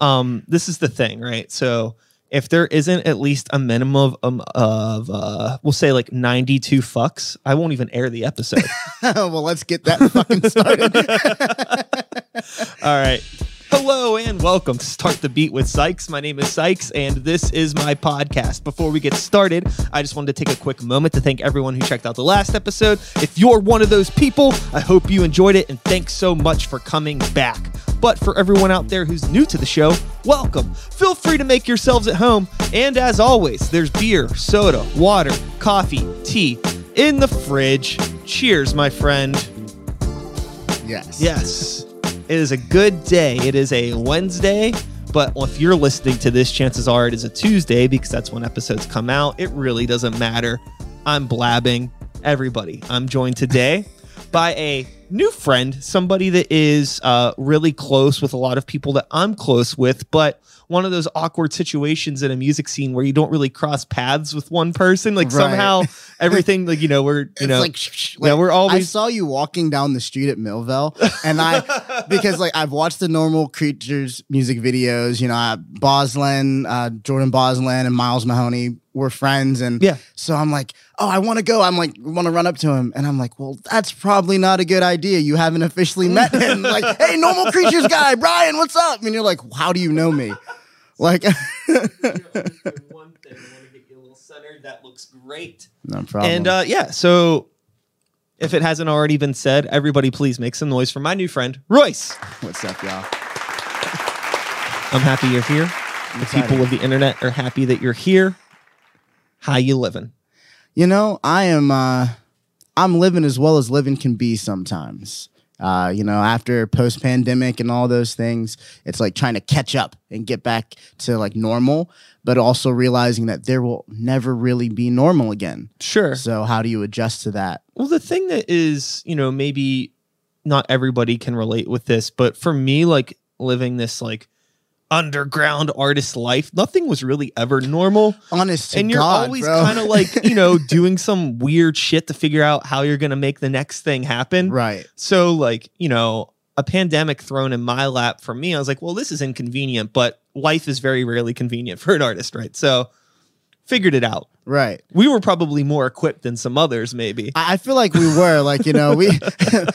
um, this is the thing, right? So if there isn't at least a minimum of, um, of uh, we'll say like 92 fucks, I won't even air the episode. well, let's get that fucking started. All right. Hello and welcome to Start the Beat with Sykes. My name is Sykes and this is my podcast. Before we get started, I just wanted to take a quick moment to thank everyone who checked out the last episode. If you're one of those people, I hope you enjoyed it and thanks so much for coming back. But for everyone out there who's new to the show, welcome. Feel free to make yourselves at home. And as always, there's beer, soda, water, coffee, tea in the fridge. Cheers, my friend. yes. Yes. It is a good day. It is a Wednesday, but if you're listening to this, chances are it is a Tuesday because that's when episodes come out. It really doesn't matter. I'm blabbing. Everybody, I'm joined today by a new friend, somebody that is uh, really close with a lot of people that I'm close with, but one of those awkward situations in a music scene where you don't really cross paths with one person. Like Right. somehow everything, like, you know, we're, you It's know, like, shh, shh, yeah, we're all I saw you walking down the street at Millvale, and I because like I've watched the Normal Creatures music videos. You know, uh, Boslin, uh, Jordan Boslin, and Miles Mahoney were friends, and Yeah. So I'm like, oh, I want to go. I'm like, want to run up to him, and I'm like, well, that's probably not a good idea. You haven't officially met him. like, hey, Normal Creatures guy, Brian, what's up? And you're like, how do you know me? Like, one thing. I want to get you a little centered. That looks great. no problem. And uh, yeah, so if it hasn't already been said, everybody please make some noise for my new friend, Royce. what's up, y'all? I'm happy you're here. The excited. people of the internet are happy that you're here. How you living? You know, I am uh I'm living as well as living can be sometimes. Uh, you know, after post pandemic and all those things, it's like trying to catch up and get back to like normal, but also realizing that there will never really be normal again. Sure. So how do you adjust to that? Well, the thing that is, you know, maybe not everybody can relate with this, but for me, like living this like underground artist life, nothing was really ever normal. Honest to and you're God, always kind of like you know doing some weird shit to figure out how you're gonna make the next thing happen right. so like you know a pandemic thrown in my lap for me i was like well this is inconvenient but life is very rarely convenient for an artist right so figured it out Right. we were probably more equipped than some others maybe I feel like we were like you know we th-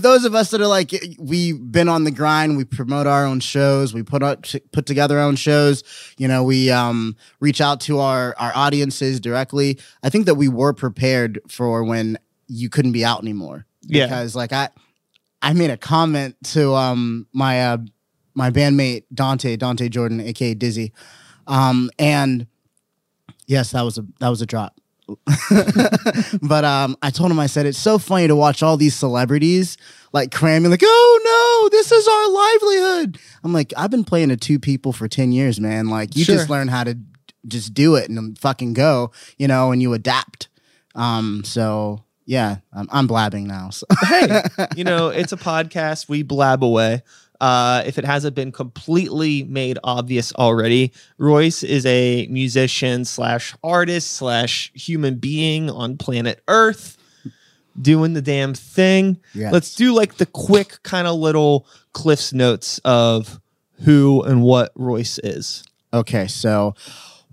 those of us that are like we've been on the grind. We promote our own shows. We put up put together our own shows. You know we um reach out to our our audiences directly. I think that we were prepared for when you couldn't be out anymore. Yeah. Because like I I made a comment to um my uh my bandmate Dante Dante Jordan aka Dizzy, um and yes that was a that was a drop but um, I told him, I said, it's so funny to watch all these celebrities like cramming, like, oh no, this is our livelihood. I'm like, I've been playing to two people for 10 years, man. Like, you just learn how to just do it and fucking go, you know, and you adapt. Um, so yeah, I'm, I'm blabbing now. So. hey you know it's a podcast we blab away uh, if it hasn't been completely made obvious already, Royce is a musician slash artist slash human being on planet Earth doing the damn thing. Yes. Let's do like the quick kind of little Cliff's notes of who and what Royce is. Okay, so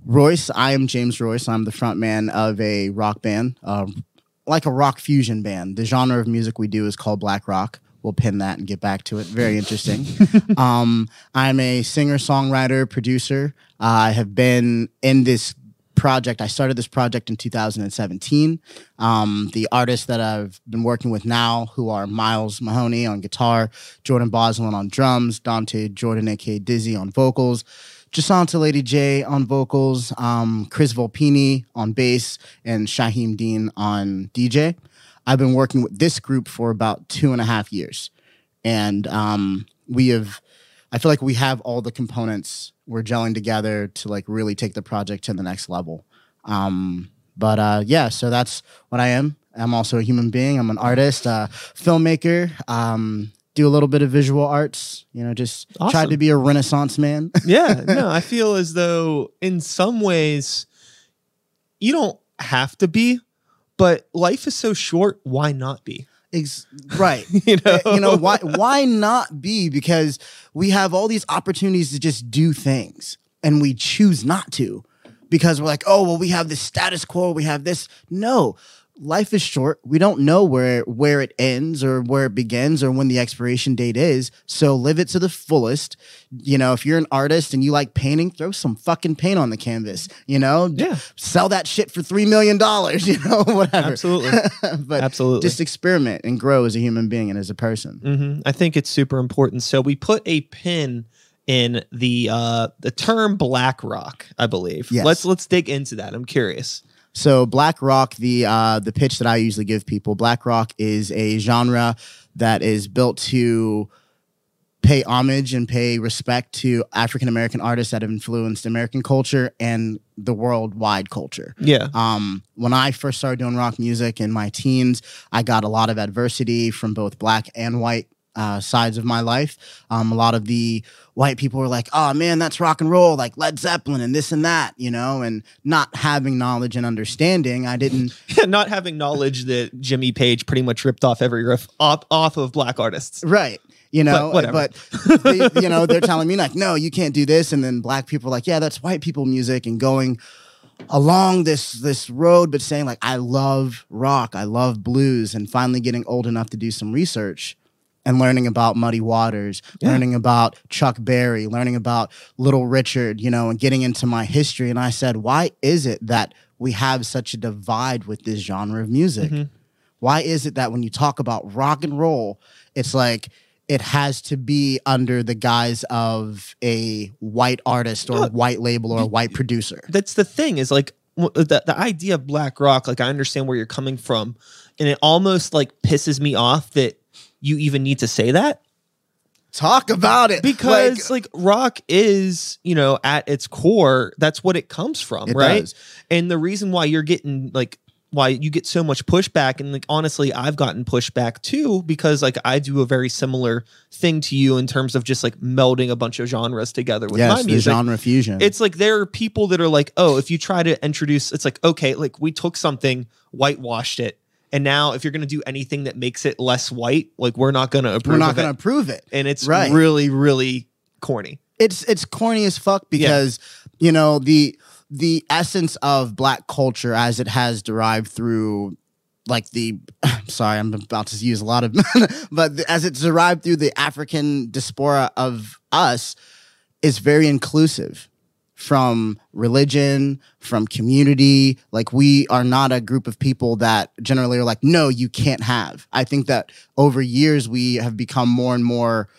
Royce, I am James Royce. I'm the front man of a rock band, um, like a rock fusion band. The genre of music we do is called black rock. We'll pin that and get back to it. Very interesting. um, I'm a singer, songwriter, producer. I have been in this project. I started this project in 2017. Um, the artists that I've been working with now, who are Miles Mahoney on guitar, Jordan Boslin on drums, Dante Jordan, aka Dizzy on vocals, Jasanta Lady J on vocals, um, Chris Volpini on bass, and Shaheem Dean on DJ. I've been working with this group for about two and a half years. And um, we have, I feel like we have all the components. We're gelling together to like really take the project to the next level. Um, but uh, yeah, so that's what I am. I'm also a human being. I'm an artist, uh, filmmaker. Um, do a little bit of visual arts. You know, just Awesome. to be a Renaissance man. yeah, no, I feel as though in some ways you don't have to be, but life is so short, why not be? Ex- right. Eh, you know? You know why why not be because we have all these opportunities to just do things and we choose not to because we're like, "Oh, well we have this status quo, we have this." No. Life is short. We don't know where where it ends or where it begins or when the expiration date is. So live it to the fullest. You know, if you're an artist and you like painting, throw some fucking paint on the canvas. You know, Yeah. sell that shit for three million dollars. You know, whatever. Absolutely. but Absolutely. just experiment and grow as a human being and as a person. hmm I think it's super important. So we put a pin in the uh the term black rock, I believe. Yes. Let's let's dig into that. I'm curious. So black rock, the uh, the pitch that I usually give people, black rock is a genre that is built to pay homage and pay respect to African American artists that have influenced American culture and the worldwide culture. Yeah. Um, when I first started doing rock music in my teens, I got a lot of adversity from both black and white uh, sides of my life. Um, a lot of the white people were like, "Oh man, that's rock and roll, like Led Zeppelin and this and that," you know, and not having knowledge and understanding, I didn't. Not having knowledge that Jimmy Page pretty much ripped off every riff off, off of black artists. Right. You know, But but, they, you know, they're telling me like, no, you can't do this, and then black people are like, yeah, that's white people music, and going along this this road, but saying like, I love rock, I love blues, and finally getting old enough to do some research and learning about Muddy Waters, Yeah. learning about Chuck Berry, learning about Little Richard, you know, and getting into my history. And I said, why is it that we have such a divide with this genre of music? Mhm. Why is it that when you talk about rock and roll, it's like it has to be under the guise of a white artist or Look, white label or a white producer? That's the thing is like the, the idea of black rock, like I understand where you're coming from. And it almost like pisses me off that you even need to say that. Talk about it. because like, rock is you know at its core that's what it comes from It right does. and the reason why you're getting like why you get so much pushback and like honestly i've gotten pushback too because like i do a very similar thing to you in terms of just like melding a bunch of genres together with my yes, the music genre fusion. it's like there are people that are like oh if you try to introduce it's like okay like we took something whitewashed it and now if you're going to do anything that makes it less white like we're not going to approve we're not going to approve it. and it's Right. really really corny It's it's corny as fuck because you know the the essence of black culture as it has derived through like the sorry i'm about to use a lot of but as it's derived through the african diaspora of us is very inclusive from religion from community like we are not a group of people that generally are like no you can't have i think that over years we have become more and more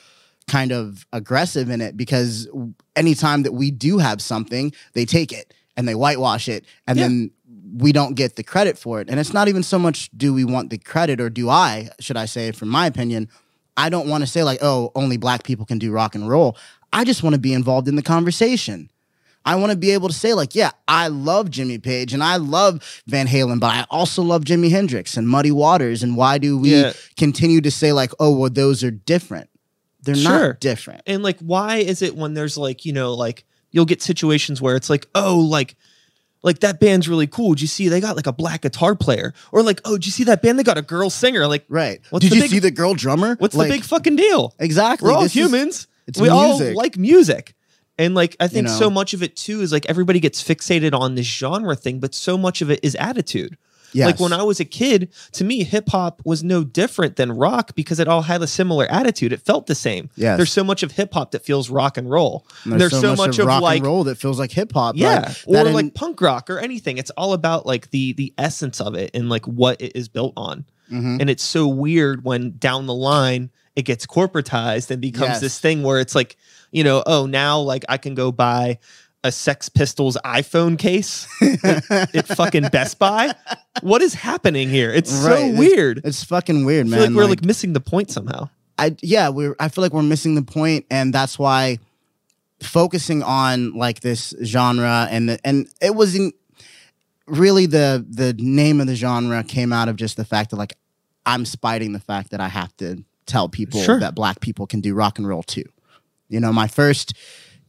kind of aggressive in it because anytime that we do have something, they take it and they whitewash it and Yeah. then we don't get the credit for it. And it's not even so much do we want the credit or do I, should I say, from my opinion, I don't want to say like, oh, only black people can do rock and roll. I just want to be involved in the conversation. I want to be able to say, like, yeah, I love Jimmy Page and I love Van Halen, but I also love Jimi Hendrix and Muddy Waters. And why do we Yeah. continue to say, like, oh, well, those are different? They're Sure. not different. and like why is it when there's like you know like you'll get situations where it's like oh like like that band's really cool did you see they got like a black guitar player or like oh did you see that band they got a girl singer like Right. What's Did the you big- see the girl drummer? what's Like, the big fucking deal Exactly. we're all This is- humans it's we all like music and like i think know. so much of it too is like everybody gets fixated on this genre thing but so much of it is attitude Yes. Like when I was a kid, to me, hip hop was no different than rock because it all had a similar attitude. It felt the same. Yes. There's so much of hip hop that feels rock and roll. And There's, so, much, of, rock like and roll that feels like hip hop. yeah, like, or in- like punk rock or anything. It's all about like the the essence of it and like what it is built on. Mhm. And it's so weird when down the line it gets corporatized and becomes Yes. this thing where it's like, you know, oh now like I can go buy a Sex Pistols iPhone case at, fucking Best Buy. What is happening here? It's Right, so weird. It's fucking weird, I man. feel like we're like missing the point somehow. I yeah, we're I feel like we're missing the point, and that's why focusing on like this genre and the, and it wasn't really the the name of the genre came out of just the fact that like I'm spiting the fact that I have to tell people Sure. that black people can do rock and roll too. You know, my first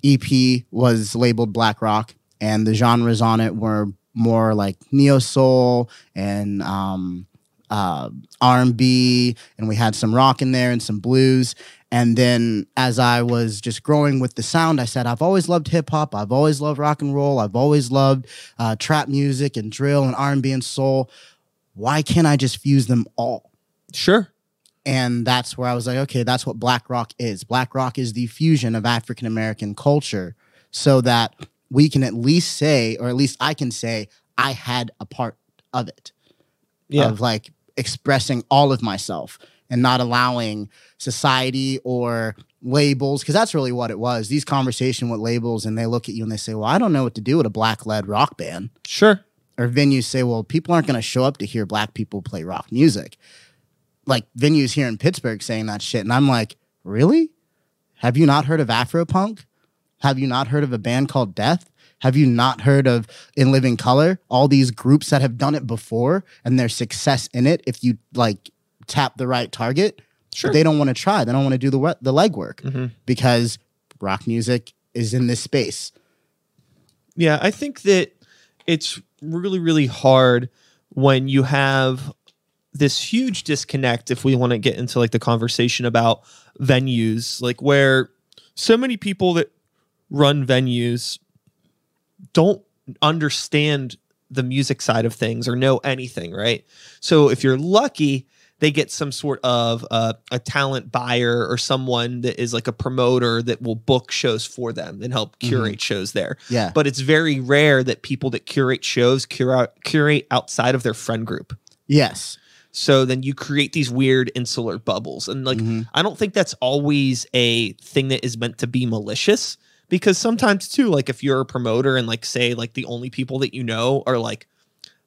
EP was labeled black rock, and the genres on it were more like neo soul and um, uh, R&B and we had some rock in there and some blues. And then as I was just growing with the sound, I said, I've always loved hip hop. I've always loved rock and roll. I've always loved uh, trap music and drill and R&B and soul. Why can't I just fuse them all? Sure. And that's where I was like, okay, that's what Black Rock is. Black Rock is the fusion of African American culture so that we can at least say, or at least I can say, I had a part of it. Yeah. Of like expressing all of myself and not allowing society or labels, because that's really what it was. These conversation with labels, and they look at you and they say, Well, I don't know what to do with a black led rock band. Sure. Or venues say, Well, people aren't going to show up to hear black people play rock music. Like venues here in Pittsburgh saying that shit. And I'm like, Really? Have you not heard of Afropunk? Have you not heard of a band called Death? Have you not heard of In Living Color? All these groups that have done it before and their success in it, if you like tap the right target, Sure. they don't want to try. They don't want to do the the legwork Mhm. because rock music is in this space. Yeah, I think that it's really, really hard when you have this huge disconnect if we want to get into like the conversation about venues, like where so many people that run venues don't understand the music side of things or know anything, right? So if you're lucky, they get some sort of uh, a talent buyer or someone that is like a promoter that will book shows for them and help curate shows there Yeah. but it's very rare that people that curate shows curate curate outside of their friend group. yes. So then you create these weird insular bubbles. And like Mhm. I don't think that's always a thing that is meant to be malicious because sometimes too like if you're a promoter and like say like the only people that you know are like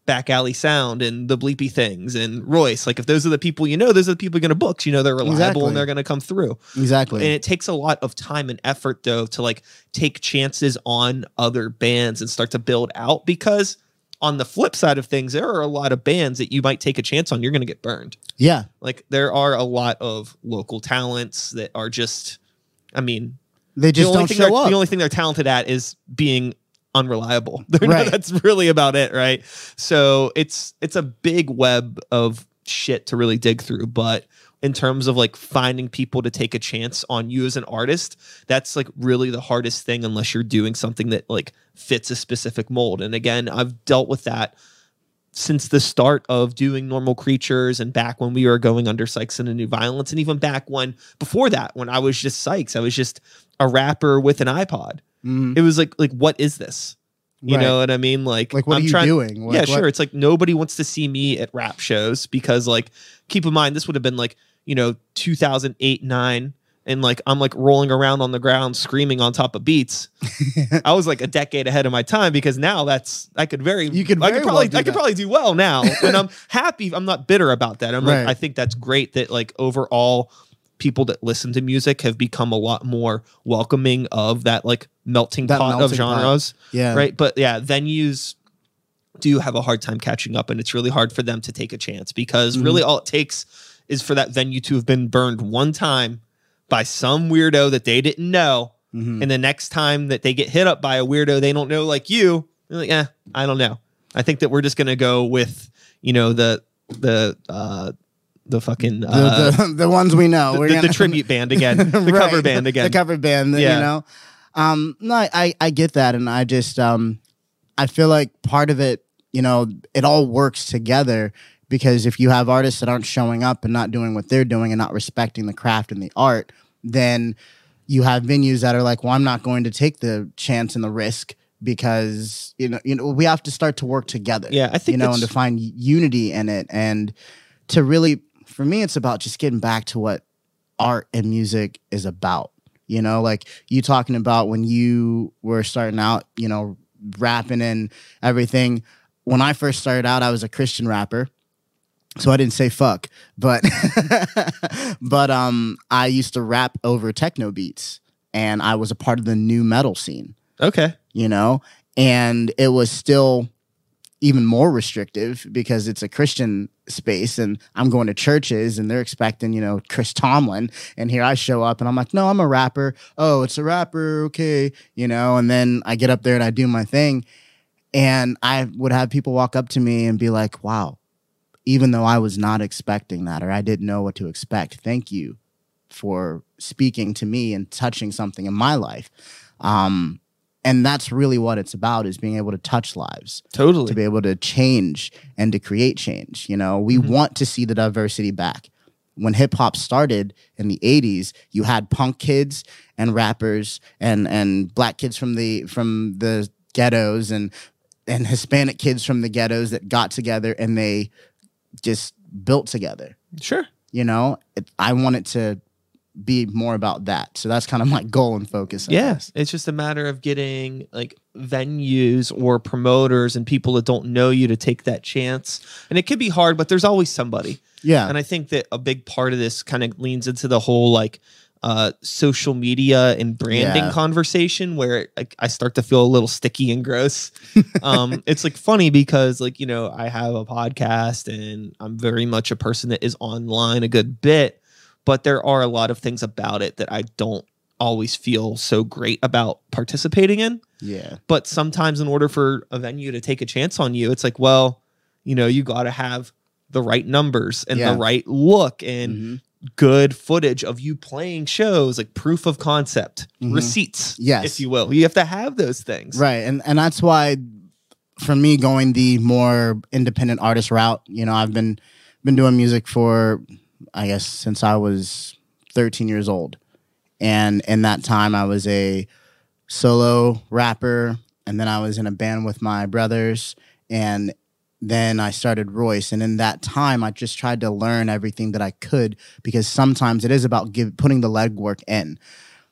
back alley sound and the bleepy things and Royce like if those are the people you know those are the people you're going to book you know they're reliable Exactly. and they're going to come through Exactly. and it takes a lot of time and effort though to like take chances on other bands and start to build out because on the flip side of things there are a lot of bands that you might take a chance on you're going to get burned yeah. like there are a lot of local talents that are just i mean They the just only don't thing show they're- up. the only thing they're talented at is being unreliable not- Right. that's really about it right so it's it's a big web of shit to really dig through but in terms of like finding people to take a chance on you as an artist that's like really the hardest thing unless you're doing something that like fits a specific mold and again i've dealt with that since the start of doing normal creatures and back when we were going under Sykes and a New Violence, and even back when before that, when I was just Sykes, I was just a rapper with an iPod. Mhm. It was like, like, what is this? You Right. know what I mean? Like, Like, what I'm are you trying, doing? Like, yeah, what- sure. It's like nobody wants to see me at rap shows because, like, keep in mind, this would have been like, you know, 2008, nine. And like, I'm like rolling around on the ground screaming on top of beats. I was like a decade ahead of my time because now that's, I could very, You could I could well probably, do I could that. probably do well now. and I'm happy. I'm not bitter about that. I'm Right. like, I think that's great that like overall, people that listen to music have become a lot more welcoming of that like melting That pot of melting pot. genres yeah. right but yeah venues do have a hard time catching up and it's really hard for them to take a chance because Mhm. really all it takes is for that venue to have been burned one time by some weirdo that they didn't know Mhm. and the next time that they get hit up by a weirdo they don't know like you they're like yeah i don't know i think that we're just gonna go with you know the the uh the fucking uh, the, the, the ones we know. the, gonna- the tribute band again the Right. cover band again The cover band, Yeah. you know. Um, no, I, I I get that, and I just um, I feel like part of it, you know, it all works together because if you have artists that aren't showing up and not doing what they're doing and not respecting the craft and the art, then you have venues that are like, well, I'm not going to take the chance and the risk because you know, you know, we have to start to work together yeah i think you know, and to find unity in it, and to really, for me, it's about just getting back to what art and music is about. You know, like you talking about when you were starting out, you know, rapping and everything. When I first started out, I was a Christian rapper. So I didn't say fuck, but but um I used to rap over techno beats and I was a part of the new metal scene okay you know, and it was still even more restrictive because it's a Christian space and I'm going to churches and they're expecting, you know, Chris Tomlin. And here I show up and I'm like, no, I'm a rapper. Oh, it's a rapper. Okay. You know, and then I get up there and I do my thing. And I would have people walk up to me and be like, wow, even though I was not expecting that or I didn't know what to expect. Thank you for speaking to me and touching something in my life. Um, and that's really what it's about is being able to touch lives Totally. to be able to change and to create change you know we Mhm. want to see the diversity back when hip hop started in the 80s you had punk kids and rappers and and black kids from the from the ghettos and and hispanic kids from the ghettos that got together and they just built together Sure. you know it, i want it to be more about that so that's kind of my goal and focus Yes. Yeah, it's just a matter of getting like venues or promoters and people that don't know you to take that chance. And it could be hard, but there's always somebody. yeah And I think that a big part of this kind of leans into the whole like uh, social media and branding Yeah. conversation where I, I start to feel a little sticky and gross. um, it's like funny because like you know I have a podcast and I'm very much a person that is online a good bit, but there are a lot of things about it that I don't always feel so great about participating in. yeah But sometimes in order for a venue to take a chance on you, it's like well, you know, you got to have the right numbers and Yeah. the right look and Mhm. Good footage of you playing shows, like proof of concept, Mhm. receipts, Yes. if you will. You have to have those things. Right. And and that's why for me going the more independent artist route, you know, I've been been doing music for I guess since I was 13 years old. And in that time I was a solo rapper and then I was in a band with my brothers and then I started Royce and in that time I just tried to learn everything that I could because sometimes it is about give, putting the legwork in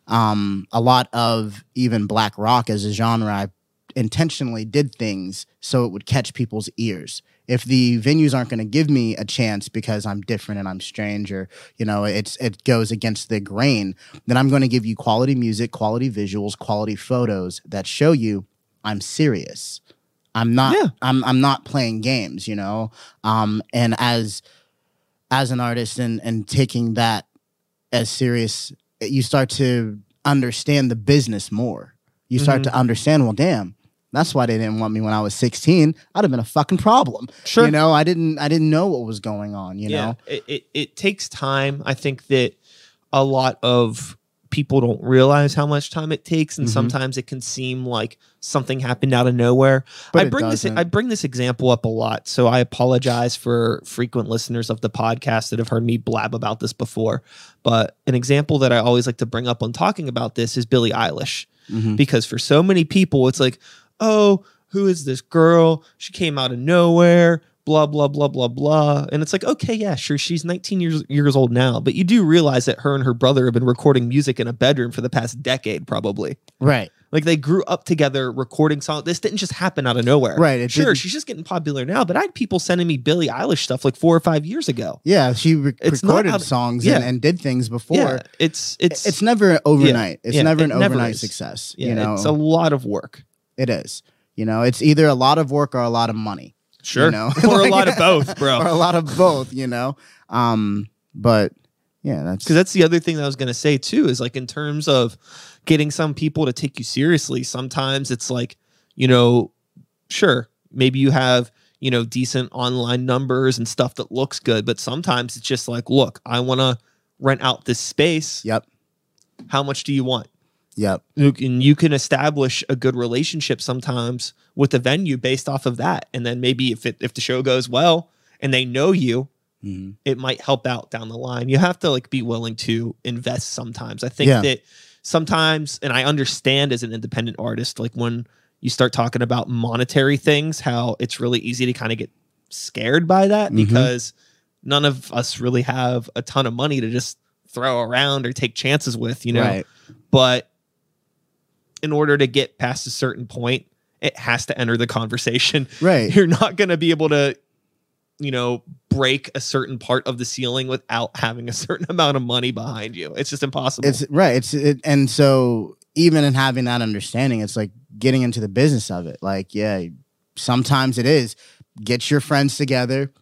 um, a lot of even black rock as a genre, I intentionally did things so it would catch people's ears. If the venues aren't going to give me a chance because I'm different and I'm strange, or you know, it's it goes against the grain, then I'm going to give you quality music, quality visuals, quality photos that show you I'm serious. I'm not. Yeah. I'm. I'm not playing games. You know. Um. And as as an artist and and taking that as serious you start to understand the business more. You start Mm-hmm. to understand, well, damn, that's why they didn't want me when I was 16. I'd have been a fucking problem. Sure. You know, I didn't I didn't know what was going on, you know? it, it, it takes time. I think that a lot of people don't realize how much time it takes, and Mhm. sometimes it can seem like something happened out of nowhere. But I bring this. I bring this example up a lot, so I apologize for frequent listeners of the podcast that have heard me blab about this before. But an example that I always like to bring up when talking about this is Billie Eilish Mhm. because for so many people it's like oh who is this girl she came out of nowhere blah blah blah blah blah and it's like okay yeah sure she's 19 years years old now but you do realize that her and her brother have been recording music in a bedroom for the past decade probably Right. like they grew up together recording songs this didn't just happen out of nowhere Right, sure didn't- she's just getting popular now but i had people sending me billie eilish stuff like four or five years ago Yeah, she re- It's recorded how- songs yeah. and, and did things before. yeah it's it's It's never overnight. It's yeah, never it an never overnight is. success. yeah, you know, it's a lot of work it is. You know, it's either a lot of work or a lot of money. Sure. You know? or a lot of both bro. Or a lot of both, you know. Um, but yeah, that's because that's the other thing that I was going to say too is like in terms of getting some people to take you seriously sometimes it's like you know sure maybe you have you know decent online numbers and stuff that looks good but sometimes it's just like look I want to rent out this space. Yep, how much do you want yep. And you can establish a good relationship sometimes with the venue based off of that and then maybe if it if the show goes well and they know you Mhm. it might help out down the line. You have to like be willing to invest sometimes. I think Yeah. that sometimes and I understand as an independent artist like when you start talking about monetary things how it's really easy to kind of get scared by that Mhm. because none of us really have a ton of money to just throw around or take chances with, you know. Right. But in order to get past a certain point, it has to enter the conversation Right. you're not going to be able to you know break a certain part of the ceiling without having a certain amount of money behind you it's just impossible It's right. It's it, and so even in having that understanding, it's like getting into the business of it. Like, yeah, sometimes it is get your friends together,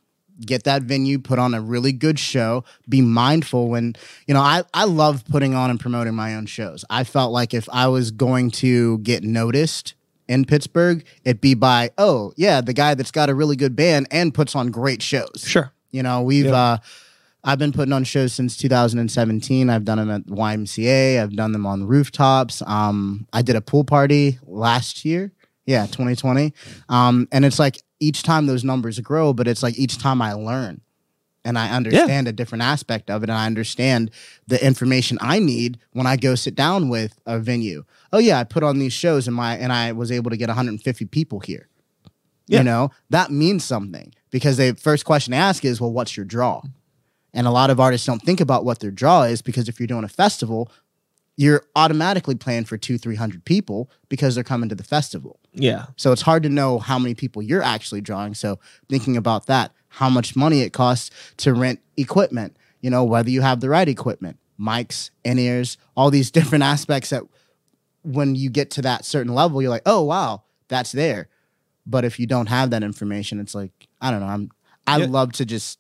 get that venue, put on a really good show. Be mindful when you know. I I love putting on and promoting my own shows. I felt like if I was going to get noticed in Pittsburgh, it'd be by, oh, yeah, the guy that's got a really good band and puts on great shows. Sure. You know, we've, Yeah. uh, I've been putting on shows since 2017. I've done them at YMCA. I've done them on rooftops. Um, I did a pool party last year. Yeah, 2020. Um, and it's like each time those numbers grow, but it's like each time I learn and I understand a different aspect of it and I understand the information I need when I go sit down with a venue. Oh yeah, I put on these shows and my and I was able to get 150 people here. Yeah. You know, that means something because the first question to ask is, well, what's your draw? And a lot of artists don't think about what their draw is because if you're doing a festival, you're automatically playing for two, three hundred people because they're coming to the festival. Yeah. So it's hard to know how many people you're actually drawing. So thinking about that, how much money it costs to rent equipment, you know, whether you have the right equipment, mics, in ears, all these different aspects that when you get to that certain level, you're like, oh wow, that's there. But if you don't have that information, it's like, I don't know. I'm I Yeah. love to just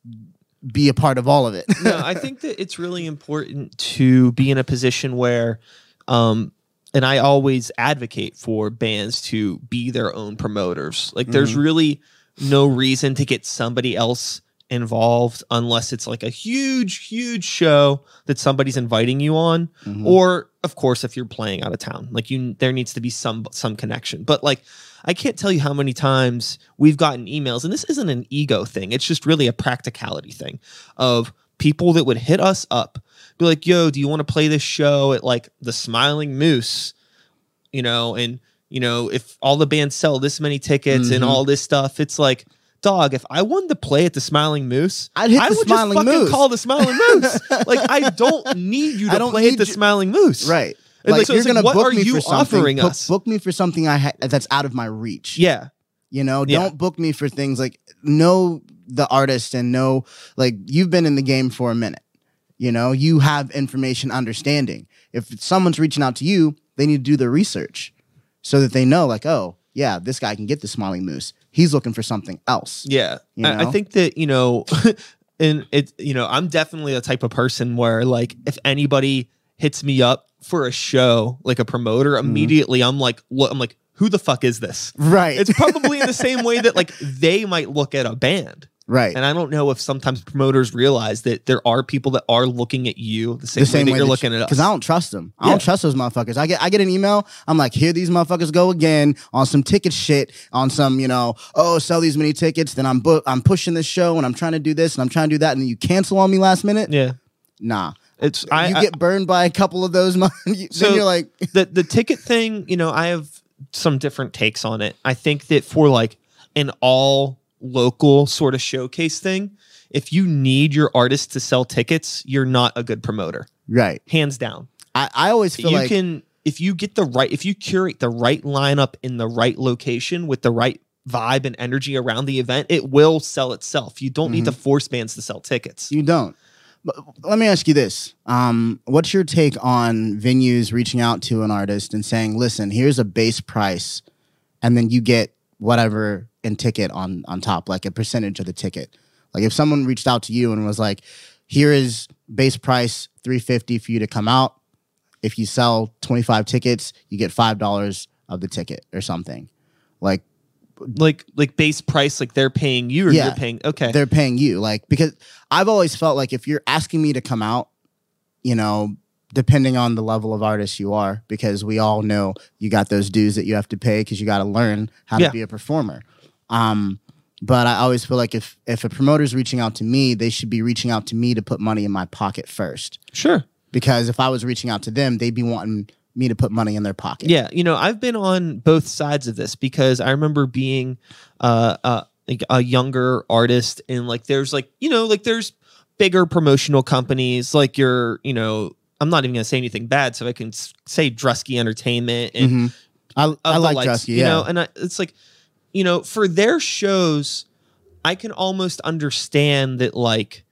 be a part of all of it. no, I think that it's really important to be in a position where, um, and I always advocate for bands to be their own promoters. Like, there's Mhm. really no reason to get somebody else involved unless it's like a huge, huge show that somebody's inviting you on, Mhm. or of course if you're playing out of town. Like, you there needs to be some some connection. But like. I can't tell you how many times we've gotten emails, and this isn't an ego thing. It's just really a practicality thing of people that would hit us up, be like, yo, do you want to play this show at like the Smiling Moose? You know, and you know, if all the bands sell this many tickets and Mhm. all this stuff, it's like, dog, if I wanted to play at the Smiling Moose, I'd hit I the would Smiling just fucking Moose. call the Smiling Moose. like, I don't need you I to don't play at the you- Smiling Moose. right. And, Like, like, so you're gonna what book are me you for something. offering book, us? book me for something I ha- that's out of my reach. Yeah. You know, Yeah. don't book me for things like know the artist and know like you've been in the game for a minute. You know, you have information understanding. If someone's reaching out to you, they need to do their research so that they know, like, oh, yeah, this guy can get the smiling moose. He's looking for something else. Yeah. You I, I think that, you know, and it, you know, I'm definitely the type of person where like if anybody hits me up for a show, like a promoter, Mm-hmm. immediately I'm like, look, I'm like, who the fuck is this? Right. It's probably in the same way that like they might look at a band. Right. And I don't know if sometimes promoters realize that there are people that are looking at you the same, way that you're looking at us. Because I don't trust them. I Yeah. don't trust those motherfuckers. I get I get an email. I'm like, here these motherfuckers go again on some ticket shit, on some, you know, oh, sell these many tickets. Then I'm bu- I'm pushing this show and I'm trying to do this and I'm trying to do that, and then you cancel on me last minute. yeah. Nah, It's I, you I- get burned by a couple of those. Mon- you, So- then you're like, the the ticket thing, you know, I have some different takes on it. I think that for like an all local sort of showcase thing, if you need your artist to sell tickets, you're not a good promoter. right. Hands down. I, I always feel you like can if you get the right if you curate the right lineup in the right location with the right vibe and energy around the event, it will sell itself. You don't need to force bands to sell tickets. You don't. But let me ask you this: um, What's your take on venues reaching out to an artist and saying, "Listen, here's a base price," and then you get whatever in ticket on on top, like a percentage of the ticket. Like if someone reached out to you and was like, "Here is base price three fifty for you to come out. If you sell twenty five tickets, you get five dollars of the ticket or something." Like like like base price, like they're paying you or Yeah. you're paying okay. they're paying you like because i've always felt like if you're asking me to come out you know depending on the level of artist you are because we all know you got those dues that you have to pay because you got to learn how Yeah. to be a performer um but i always feel like if if a promoter's reaching out to me they should be reaching out to me to put money in my pocket first Sure. because if i was reaching out to them they'd be wanting me to put money in their pocket Yeah, you know, I've been on both sides of this because I remember being uh, uh, like a younger artist, and like there's like you know like there's bigger promotional companies like your you know I'm not even gonna say anything bad, so I can say Drusky Entertainment and Mhm. i, I like likes, Drusky, you yeah know, and I, it's like, you know, for their shows, I can almost understand that, like,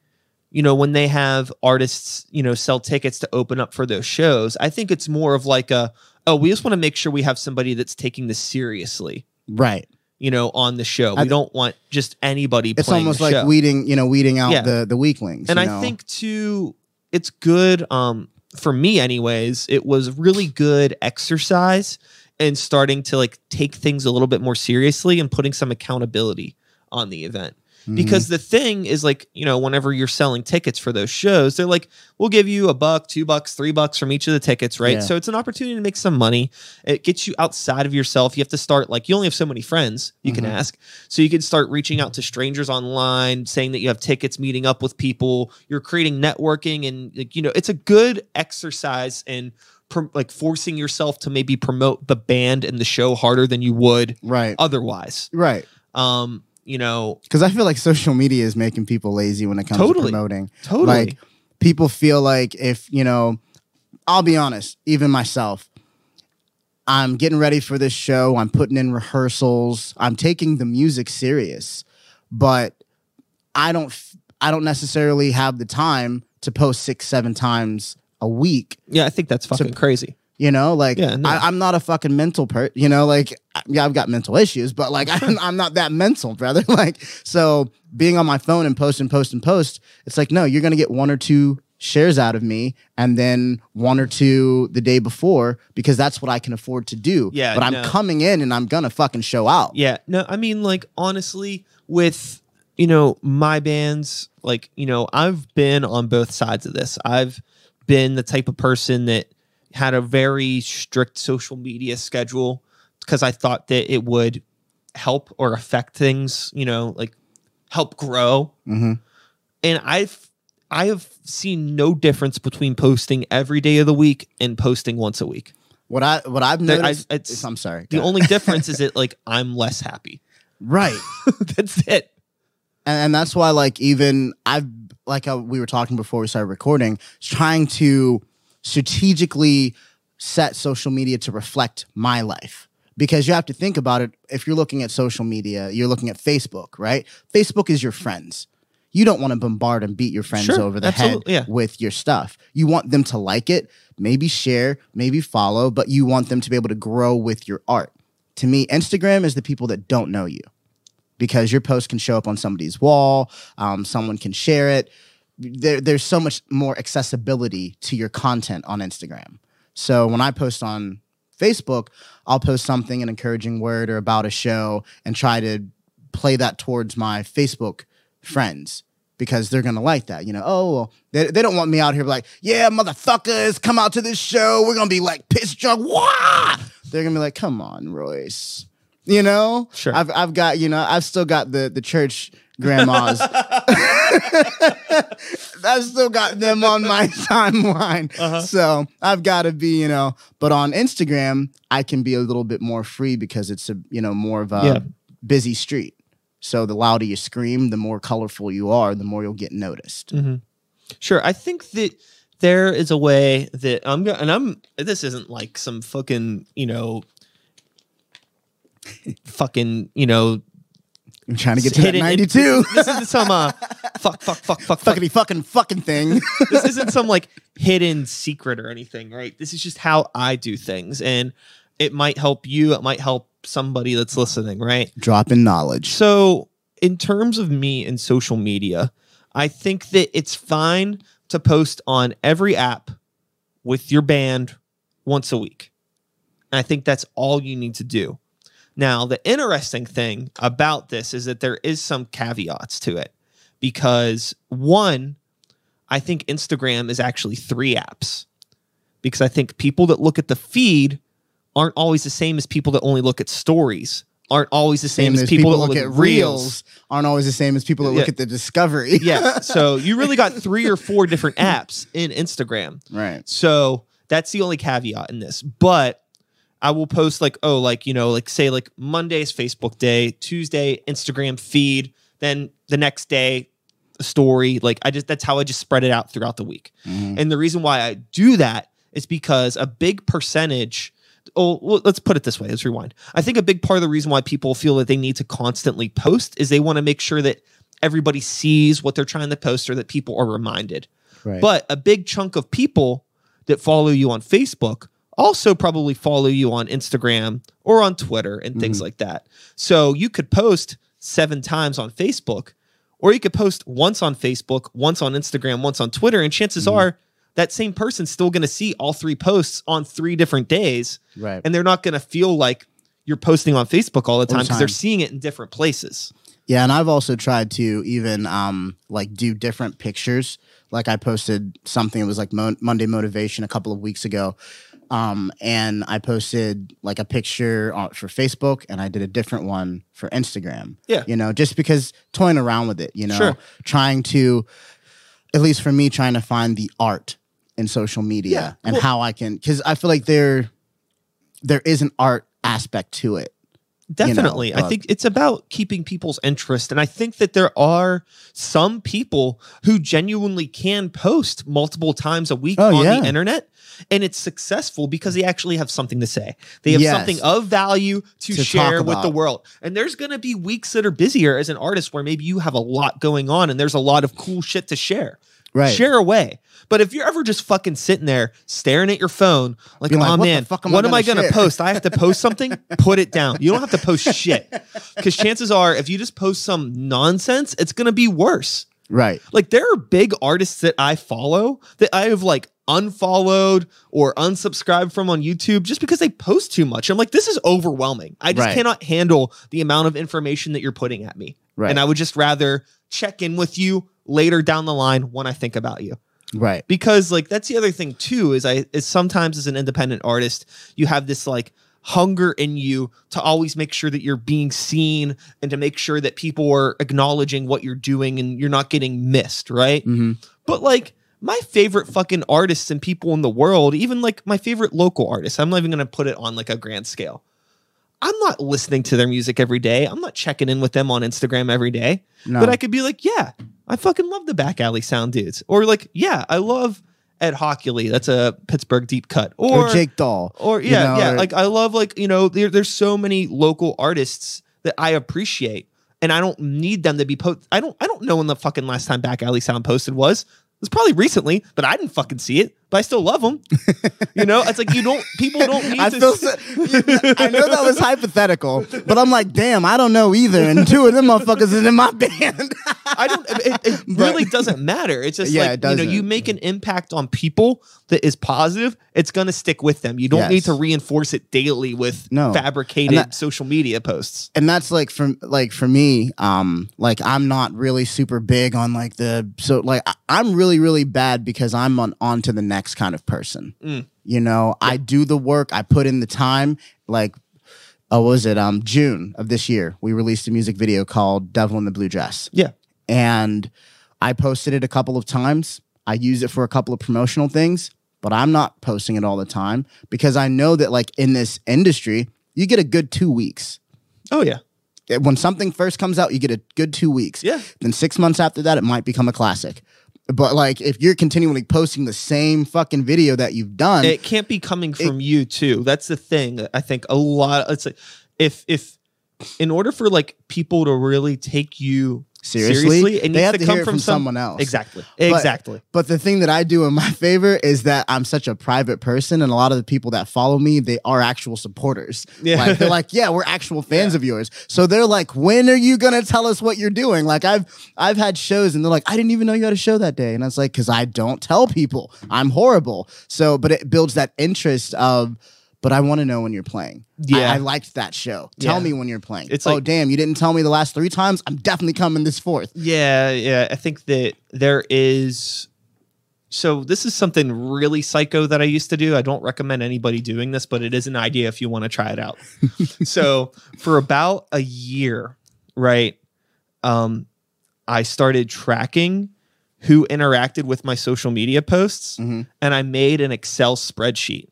you know, when they have artists, you know, sell tickets to open up for those shows, I think it's more of like a, oh, we just want to make sure we have somebody that's taking this seriously, right you know, on the show. I- we don't want just anybody. it's almost like show. weeding you know weeding out Yeah. the the weaklings and I know? think too, it's good. Um, for me, anyways, it was really good exercise and starting to like take things a little bit more seriously and putting some accountability on the event. Mm-hmm. Because the thing is like, you know, whenever you're selling tickets for those shows, they're like, we'll give you a buck, two bucks, three bucks from each of the tickets, right? Yeah. So it's an opportunity to make some money. It gets you outside of yourself. You have to start like you only have so many friends you can Mhm. ask. So you can start reaching out to strangers online, saying that you have tickets, meeting up with people. You're creating networking and like, you know, it's a good exercise in prom- like forcing yourself to maybe promote the band and the show harder than you would right, otherwise. right. Um, you know, Because I feel like social media is making people lazy when it comes Totally. to promoting. totally. Like people feel like if you know, I'll be honest, even myself. I'm getting ready for this show. I'm putting in rehearsals. I'm taking the music serious, but I don't. f- I don't necessarily have the time to post six, seven times a week. yeah, I think that's fucking crazy. You know, like Yeah, no. I, I'm not a fucking mental per. You know, like yeah, I've got mental issues, but like I'm, I'm not that mental, brother. Like so, being on my phone and post and post and post, it's like no, you're gonna get one or two shares out of me, and then one or two the day before because that's what I can afford to do. Yeah, but I'm no. coming in and I'm gonna fucking show out. Yeah, no, I mean, like honestly, with you know my bands, like you know, I've been on both sides of this. I've been the type of person that had a very strict social media schedule because I thought that it would help or affect things, you know, like help grow. hmm And I've I have seen no difference between posting every day of the week and posting once a week. What I what I've I- noticed. it's- is- I'm sorry. The only difference is that like I'm less happy. right. That's it. and, and that's why like even i've like uh, we were talking before we started recording trying to strategically set social media to reflect my life because you have to think about it if you're looking at social media you're looking at facebook right facebook is your friends you don't want to bombard and beat your friends Sure, over the head yeah. with your stuff you want them to like it maybe share maybe follow but you want them to be able to grow with your art to me instagram is the people that don't know you because your post can show up on somebody's wall. Um, someone can share it. There, there's so much more accessibility to your content on Instagram. So when I post on Facebook, I'll post something, an encouraging word or about a show, and try to play that towards my Facebook friends because they're gonna like that. You know, oh, well, they, they don't want me out here like, yeah, motherfuckers, come out to this show. We're gonna be like piss drunk. Wah! They're gonna be like, come on, Royce. You know, Sure. I've I've got you know I've still got the the church grandmas. I've still got them on my timeline. Uh-huh. So I've got to be, you know, but on Instagram, I can be a little bit more free because it's a, you know, more of a Yeah. busy street. So the louder you scream, the more colorful you are, the more you'll get noticed. Mm-hmm. Sure. I think that there is a way that I'm going and I'm this isn't like some fucking, you know, fucking, you know, I'm trying to get to that hidden- 92. This isn't some uh fuck fuck fuck fuck fuck. Fuckity fucking fucking thing. This isn't some like hidden secret or anything, right? This is just how I do things and it might help you, it might help somebody that's listening, right? Dropping knowledge. So, in terms of me and social media, I think that it's fine to post on every app with your band once a week. And I think that's all you need to do. Now, the interesting thing about this is that there is some caveats to it because one, I think Instagram is actually three apps because I think people that look at the feed aren't always the same as people that only look at stories, aren't always the same, as people, that look at reels. aren't always the same as people that look at the discovery. yeah. So you really got three or four different apps in Instagram. right. So that's the only caveat in this. But I will post like, oh, like, you know, like say like Monday's Facebook day, Tuesday, Instagram feed, then the next day, a story. Like I just that's how I just spread it out throughout the week. Mhm. And the reason why I do that is because a big percentage. Oh, well, let's put it this way. Let's rewind. I think a big part of the reason why people feel that they need to constantly post is they want to make sure that everybody sees what they're trying to post or that people are reminded. Right. But a big chunk of people that follow you on Facebook also probably follow you on Instagram or on Twitter and things like that. So you could post seven times on Facebook, or you could post once on Facebook, once on Instagram, once on Twitter, and chances are that same person's still going to see all three posts on three different days Right. and they're not going to feel like you're posting on Facebook all the time because they're seeing it in different places. Yeah, and I've also tried to even um like do different pictures. Like I posted something it was like Mo- Monday motivation a couple of weeks ago. Um and I posted like a picture on, for Facebook and I did a different one for Instagram. Yeah. You know, just because toying around with it, you know, Sure. trying to at least for me trying to find the art in social media Yeah, and well- how I can cuz I feel like there there is an art aspect to it. Definitely. I uh, think it's about keeping people's interest. And I think that there are some people who genuinely can post multiple times a week Oh, on yeah. the internet. And it's successful because they actually have something to say. They have Yes. something of value to, To share with the world. And there's going to be weeks that are busier as an artist where maybe you have a lot going on and there's a lot of cool shit to share. Right. Share away. But if you're ever just fucking sitting there staring at your phone, like, like, oh "What man, fuck am what I am I gonna going to share?" post? I have to post something. Put it down. You don't have to post shit because chances are, if you just post some nonsense, it's going to be worse. Right. Like there are big artists that I follow that I have like unfollowed or unsubscribed from on YouTube just because they post too much. I'm like, this is overwhelming. I just Right. cannot handle the amount of information that you're putting at me. Right. And I would just rather check in with you later down the line when I think about you Right. because like that's the other thing too is i is sometimes as an independent artist you have this like hunger in you to always make sure that you're being seen and to make sure that people are acknowledging what you're doing and you're not getting missed right hmm but like my favorite fucking artists and people in the world even like my favorite local artists i'm not even going to put it on like a grand scale i'm not listening to their music every day i'm not checking in with them on instagram every day No. but I could be like, yeah, I fucking love the back alley sound dudes. Or like, yeah, I love Ed Hockley. That's a Pittsburgh deep cut. Or, or, Jake Dahl. Or you yeah, know, yeah. or- Like I love like, you know, there, there's so many local artists that I appreciate. And I don't need them to be post. I don't I don't know when the fucking last time Back Alley Sound posted was. It was probably recently, but I didn't fucking see it. But I still love them. you know, it's like you don't people don't need I to feel. So, I know that was hypothetical, but I'm like, damn, I don't know either. And two of them motherfuckers is in my band. I don't. It, it really doesn't matter. It's just Yeah, like you know, you make an impact on people that is positive. It's gonna stick with them. You don't Yes. need to reinforce it daily with No. fabricated that- social media posts. and that's like from like for me um like i'm not really super big on like the so like i'm really really bad because i'm on on to the next kind of person Mm. you know i do the work i put in the time like oh was it um june of this year we released a music video called devil in the blue dress Yeah, and I posted it a couple of times. I use it for a couple of promotional things, but I'm not posting it all the time because I know that like in this industry, you get a good 2 weeks. Oh yeah, When something first comes out, you get a good 2 weeks. yeah. Then 6 months after that it might become a classic. But like if you're continually posting the same fucking video that you've done, It can't be coming from you too. That's the thing. I think a lot. It's like if if in order for like people to really take you seriously, it they needs have to, to, come hear from, from some- someone else. Exactly. Exactly. But the thing that I do in my favor is that I'm such a private person, and a lot of the people that follow me, they are actual supporters. Yeah. Like they're like, yeah, we're actual fans of yours. So they're like, when are you gonna tell us what you're doing? Like I've I've had shows, and they're like, I didn't even know you had a show that day, and I was like, because I don't tell people, I'm horrible. So, but it builds that interest of. But I want to know when you're playing. Yeah. I, liked that show. Tell Yeah. me when you're playing. It's oh like- damn, you didn't tell me the last three times. I'm definitely coming this fourth. Yeah, yeah. I think that there is. So this is something really psycho that I used to do. I don't recommend anybody doing this, but it is an idea if you want to try it out. so for about a year, right? Um, I started tracking who interacted with my social media posts, Mhm. and I made an Excel spreadsheet.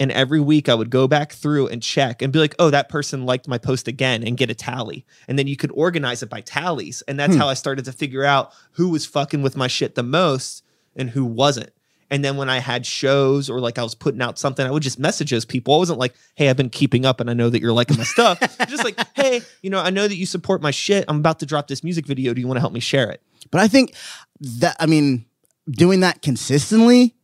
And every week I would go back through and check and be like, oh, that person liked my post again and get a tally. And then you could organize it by tallies. And that's Hmm. how I started to figure out who was fucking with my shit the most and who wasn't. And then when I had shows or like I was putting out something, I would just message those people. I wasn't like, hey, I've been keeping up and I know that you're liking my stuff. just like, hey, you know, I know that you support my shit. I'm about to drop this music video. Do you want to help me share it? But I think that I mean, doing that consistently,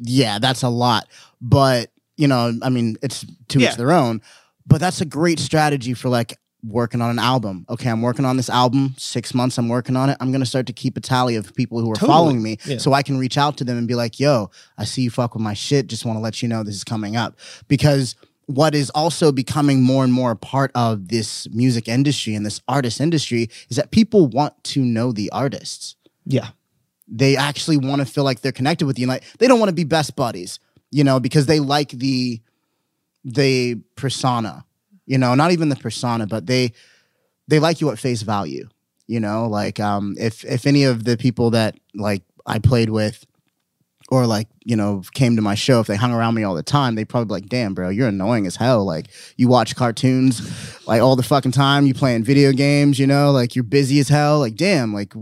yeah, that's a lot. But you know, I mean, it's to Yeah. each their own. But that's a great strategy for like working on an album. Okay, I'm working on this album. Six months, I'm working on it. I'm gonna start to keep a tally of people who are Totally. following me, Yeah. so I can reach out to them and be like, "Yo, I see you fuck with my shit. Just want to let you know this is coming up." Because what is also becoming more and more a part of this music industry and this artist industry is that people want to know the artists Yeah. they actually want to feel like they're connected with you. Like they don't want to be best buddies, you know, because they like the the persona, you know, not even the persona, but they they like you at face value, you know. Like um, if if any of the people that like I played with or like you know came to my show if they hung around me all the time they'd probably be like damn bro you're annoying as hell like you watch cartoons like all the fucking time you playing video games you know like you're busy as hell like damn like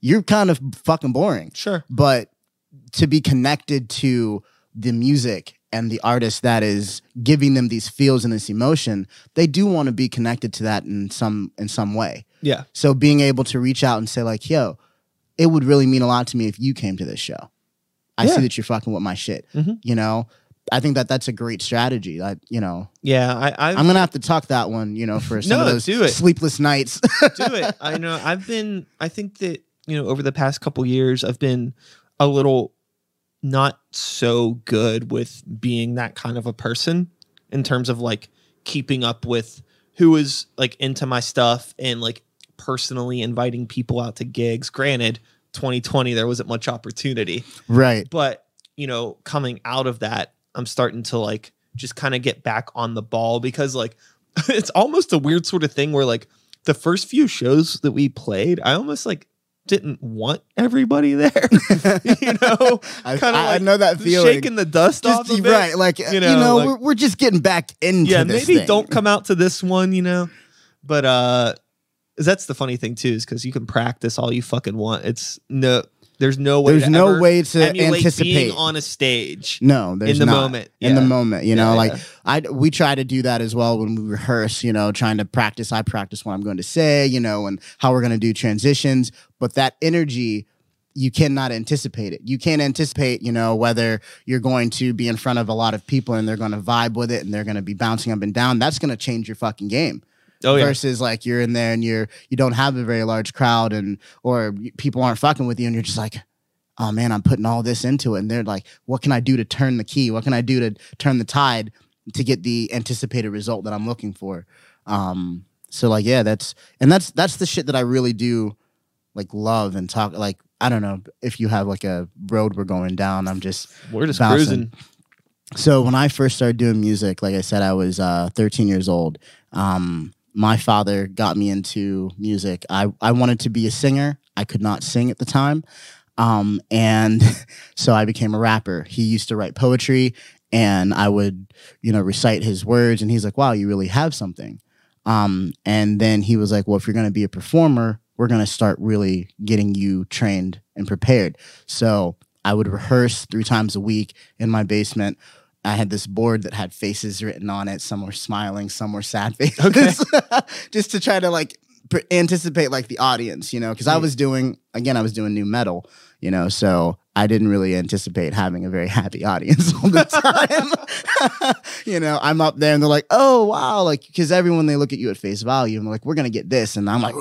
you're kind of fucking boring Sure. but to be connected to the music and the artist that is giving them these feels and this emotion they do want to be connected to that in some in some way Yeah. so being able to reach out and say like yo it would really mean a lot to me if you came to this show i Yeah. see that you're fucking with my shit Mhm. you know i think that that's a great strategy that you know Yeah. I, I i'm gonna have to tuck that one you know for some No, of those do it. sleepless nights do it. I know. I've been. I think that you know over the past couple years, I've been a little not so good with being that kind of a person in terms of like keeping up with who is like into my stuff and like personally inviting people out to gigs. Granted, 2020 there wasn't much opportunity, right but you know coming out of that i'm starting to like just kind of get back on the ball because like it's almost a weird sort of thing where like the first few shows that we played i almost like didn't want everybody there you know I, Kinda I, I know that feeling shaking the dust off just of it. right like you know, know, like- we're, we're just getting back into yeah maybe thing. don't come out to this one you know but uh that's the funny thing too is because you can practice all you fucking want it's no there's no way there's to no way to anticipate being on a stage no there's in the not. moment, in the moment you know Yeah, like yeah. i we try to do that as well when we rehearse you know trying to practice i practice what i'm going to say you know and how we're going to do transitions but that energy you cannot anticipate it. You can't anticipate, you know, whether you're going to be in front of a lot of people and they're going to vibe with it and they're going to be bouncing up and down. That's going to change your fucking game. Oh yeah. versus like you're in there and you're you don't have a very large crowd and or people aren't fucking with you and you're just like oh man i'm putting all this into it. And they're like what can i do to turn the key? What can i do to turn the tide to get the anticipated result that i'm looking for? Um so like yeah that's and that's that's the shit that i really do like love and talk like i don't know if you have like a road we're going down i'm just we're just bouncing. cruising. So when I first started doing music, like I said, I was uh, 13 years old. Um, my father got me into music. I, I wanted to be a singer. I could not sing at the time. Um, and so I became a rapper. He used to write poetry and I would, you know, recite his words. And he's like, wow, you really have something. Um, and then he was like, well, if you're going to be a performer, we're going to start really getting you trained and prepared. So I would rehearse three times a week in my basement. I had this board that had faces written on it. Some were smiling, some were sad faces. Okay. Just to try to like pr- anticipate like the audience, you know, because I was doing again, I was doing nu metal, you know, so I didn't really anticipate having a very happy audience all the time. you know, I'm up there and they're like, "Oh wow!" Like because everyone they look at you at face value and they're like, "We're gonna get this," and I'm like,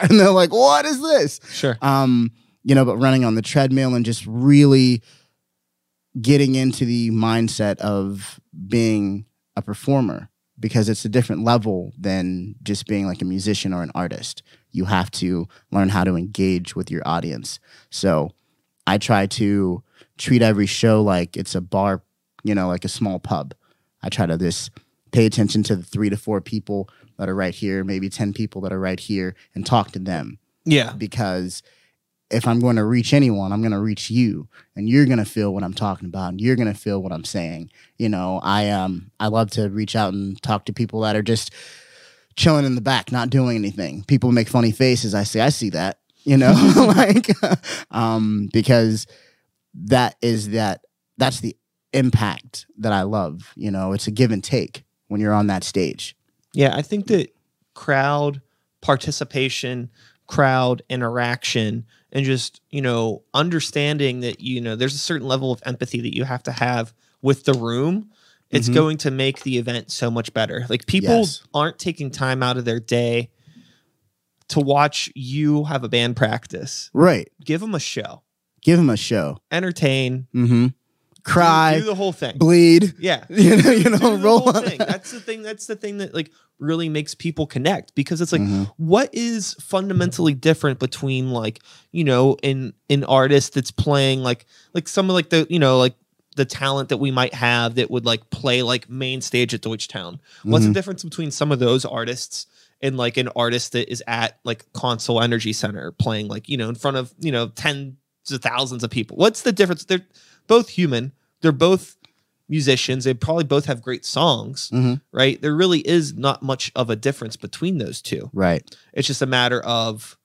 and they're like, "What is this?" sure um, you know, but running on the treadmill and just really getting into the mindset of being a performer because it's a different level than just being like a musician or an artist. You have to learn how to engage with your audience. So I try to treat every show like it's a bar, you know, like a small pub. I try to just pay attention to the three to four people that are right here, maybe 10 people that are right here, and talk to them yeah because if I'm going to reach anyone, I'm going to reach you, and you're going to feel what I'm talking about, and you're going to feel what I'm saying. You know, I um I love to reach out and talk to people that are just chilling in the back, not doing anything. People make funny faces. I say, I see that. You know, like um because that is that that's the impact that I love. You know, it's a give and take when you're on that stage. Yeah, I think that crowd participation, crowd interaction, and just, you know, understanding that, you know, there's a certain level of empathy that you have to have with the room it's Mhm. going to make the event so much better. Like people Yes. aren't taking time out of their day to watch you have a band practice. Right. Give them a show, Give them a show. entertain, Mm-hmm. Cry, do, do the whole thing. bleed. yeah, You know, you know, roll. That's the thing. That's the thing that like really makes people connect because it's like Mhm. what is fundamentally different between like you know an an artist that's playing like like some of like the you know like the talent that we might have that would like play like main stage at Deutschtown. What's the Mhm. difference between some of those artists and like an artist that is at like CONSOL Energy Center playing like you know in front of you know tens of thousands of people? What's the difference? Both human. They're both musicians. They probably both have great songs, Mhm. right? There really is not much of a difference between those two. Right. It's just a matter of,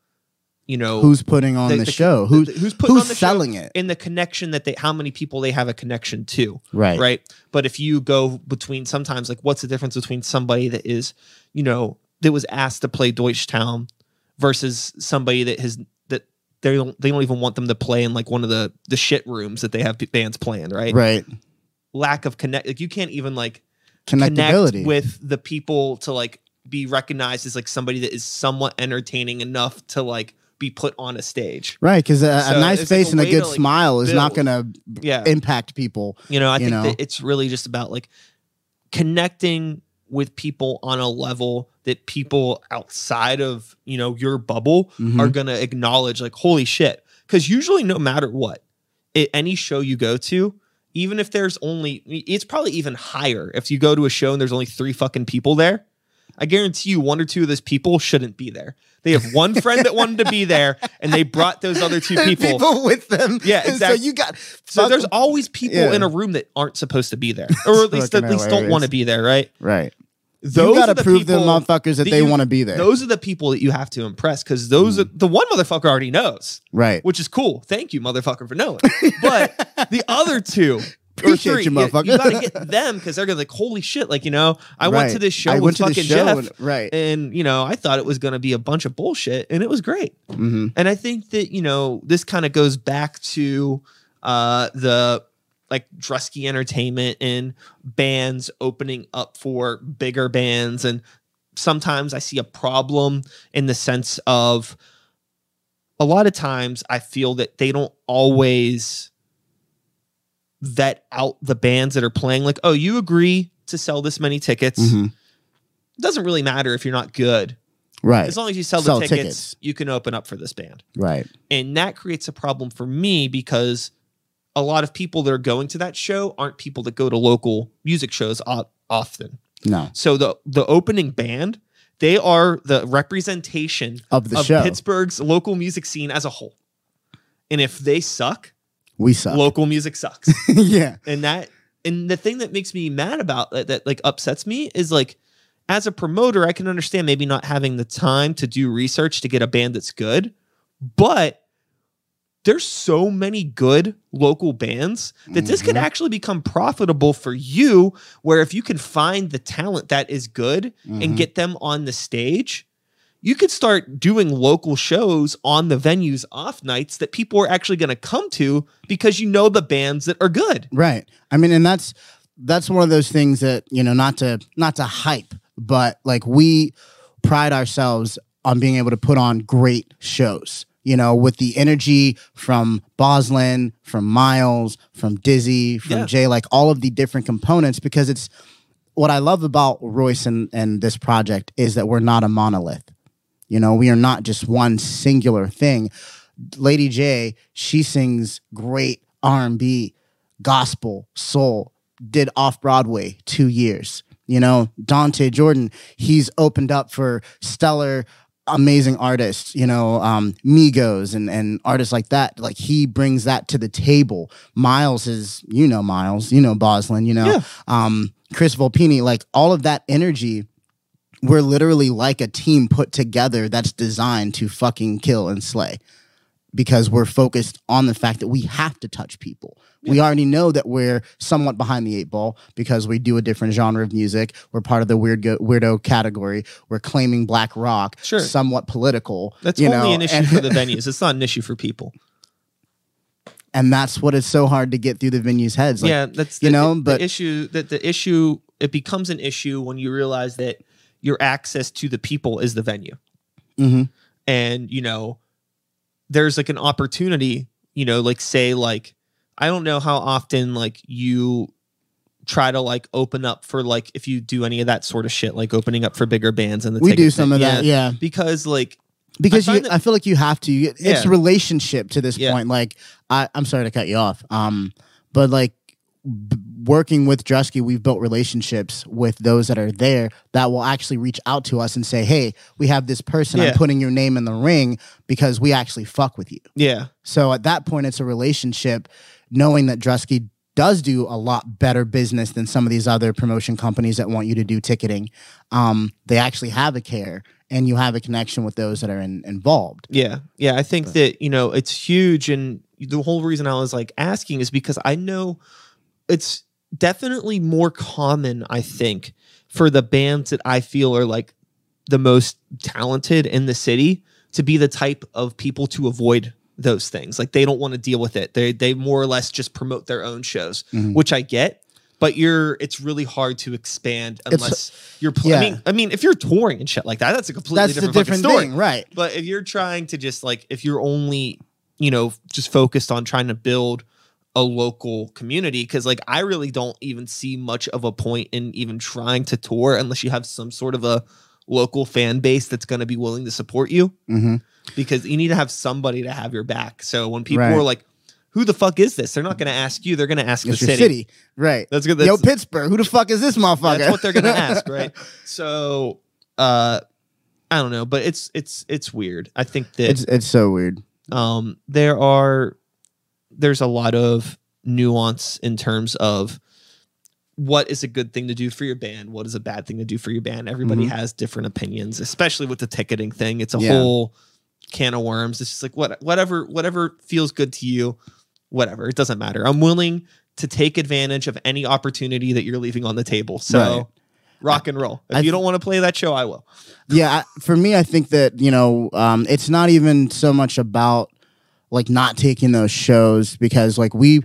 you know, Who's putting on the- the, the- show? Who's who's putting who's on the show selling it? in the connection that they, how many people they have a connection to, Right. right? But if you go between sometimes, like, what's the difference between somebody that is, you know, that was asked to play Deutschtown versus somebody that has they don't they don't even want them to play in like one of the the shit rooms that they have bands playing, right? Right. Lack of connect, like you can't even like connect with the people to like be recognized as like somebody that is somewhat entertaining enough to like be put on a stage. right. Because a, So a nice it's like face a and a good to, like, smile is not going to Yeah. impact people. You know, I you think know? that it's really just about like connecting with people on a level that people outside of, you know, your bubble Mhm. are going to acknowledge like holy shit. Cuz usually no matter what, at any show you go to, even if there's only it's probably even higher if you go to a show and there's only 3 fucking people there. I guarantee you one or two of those people shouldn't be there. They have one friend that wanted to be there and they brought those other two And people. with them. Yeah, exactly. So you got. So fuck- there's always people Yeah. in a room that aren't supposed to be there, or at least at least don't want to be there, right? right. Those you got to the prove them people- motherfuckers that that they want to be there. Those are the people that you have to impress because those are the one motherfucker already knows, right. which is cool. Thank you, motherfucker, for knowing. But the other two. Appreciate three, you, motherfucker. You, got to get them because they're gonna like, holy shit! Like you know, I went to this show I with went to this fucking show Jeff, and- right. and you know, I thought it was gonna be a bunch of bullshit, and it was great. hmm And I think that, you know, this kind of goes back to uh the like Drusky Entertainment and bands opening up for bigger bands. And sometimes I see a problem in the sense of a lot of times I feel that they don't always vet out the bands that are playing. Like, oh, you agree to sell this many tickets. hmm It doesn't really matter if you're not good. Right. As long as you sell the Sell tickets, tickets. you can open up for this band. Right. And that creates a problem for me because a lot of people that are going to that show aren't people that go to local music shows often. No. So the the opening band, they are the representation Of the of show. Pittsburgh's local music scene as a whole. And if they suck, We suck. local music sucks. yeah. and that and the thing that makes me mad about that, that like upsets me is like as a promoter i can understand maybe not having the time to do research to get a band that's good but there's so many good local bands that this could actually become profitable for you where if you can find the talent that is good Mhm. and get them on the stage you could start doing local shows on the venues off nights that people are actually going to come to because you know the bands that are good Right. I mean, and that's that's one of those things that you know, not to not to hype, but like we pride ourselves on being able to put on great shows. You know, with the energy from Boslin, from Miles, from Dizzy, from Yeah. Jay, like all of the different components, because it's what I love about Royce and, and this project is that we're not a monolith. You know, we are not just one singular thing. Lady J, she sings great R&B, gospel, soul, did off Broadway 2 years. You know, Dante Jordan, he's opened up for stellar amazing artists, you know, um Migos and and artists like that. Like he brings that to the table. Miles is, you know, Miles, you know, Boslin, you know, Yeah. um Chris Volpini, like all of that energy we're literally like a team put together that's designed to fucking kill and slay because we're focused on the fact that we have to touch people. We already know that we're somewhat behind the eight ball because we do a different genre of music. We're part of the weird go- weirdo category. We're claiming black rock, Sure. somewhat political. That's only know, an issue and- for the venues. It's not an issue for people. and that's what is so hard to get through the venue's heads. Like, yeah, that's you the, know, the but- issue that the issue it becomes an issue when you realize that your access to the people is the venue. mhm. and you know there's like an opportunity you know like say like i don't know how often like you try to like open up for like if you do any of that sort of shit like opening up for bigger bands and the we do some thing. of that, yeah. because like because I you, that- I feel like you have to. It's Yeah. relationship to this Yeah. point. Like, I, I'm sorry to cut you off. Um, but like b- working with Drusky, we've built relationships with those that are there that will actually reach out to us and say, "Hey, we have this person. Yeah. I'm putting your name in the ring because we actually fuck with you." yeah So at that point, it's a relationship, knowing that Drusky does do a lot better business than some of these other promotion companies that want you to do ticketing. Um, they actually have a care, and you have a connection with those that are in, involved. yeah yeah i think that you know it's huge and the whole reason i was like asking is because i know it's definitely more common i think for the bands that i feel are like the most talented in the city to be the type of people to avoid those things like they don't want to deal with it they they more or less just promote their own shows Mhm. which i get but you're it's really hard to expand It's- unless you're pl- yeah. i mean i mean if you're touring and shit like that that's a completely That's different, fucking different story thing, right? but if you're trying to just like, if you're only, you know, just focused on trying to build a local community, because like I really don't even see much of a point in even trying to tour unless you have some sort of a local fan base that's going to be willing to support you, Mm-hmm. because you need to have somebody to have your back. So when people Right. are like, "Who the fuck is this?" They're not going to ask you; they're going to ask It's the your city. city, right? That's good. Yo, Pittsburgh, who the fuck is this motherfucker? that's what they're going to ask, right? So, uh, I don't know, but it's it's it's weird. I think that it's it's so weird. um, there are there's a lot of nuance in terms of what is a good thing to do for your band what is a bad thing to do for your band. Everybody Mhm. has different opinions especially with the ticketing thing. It's a Yeah. whole can of worms. It's just like what whatever whatever feels good to you whatever it doesn't matter. I'm willing to take advantage of any opportunity that you're leaving on the table. So Right. rock and roll. If I you don't want to play that show i will. Yeah, I- for me, I think that you know, um, it's not even so much about like not taking those shows because like we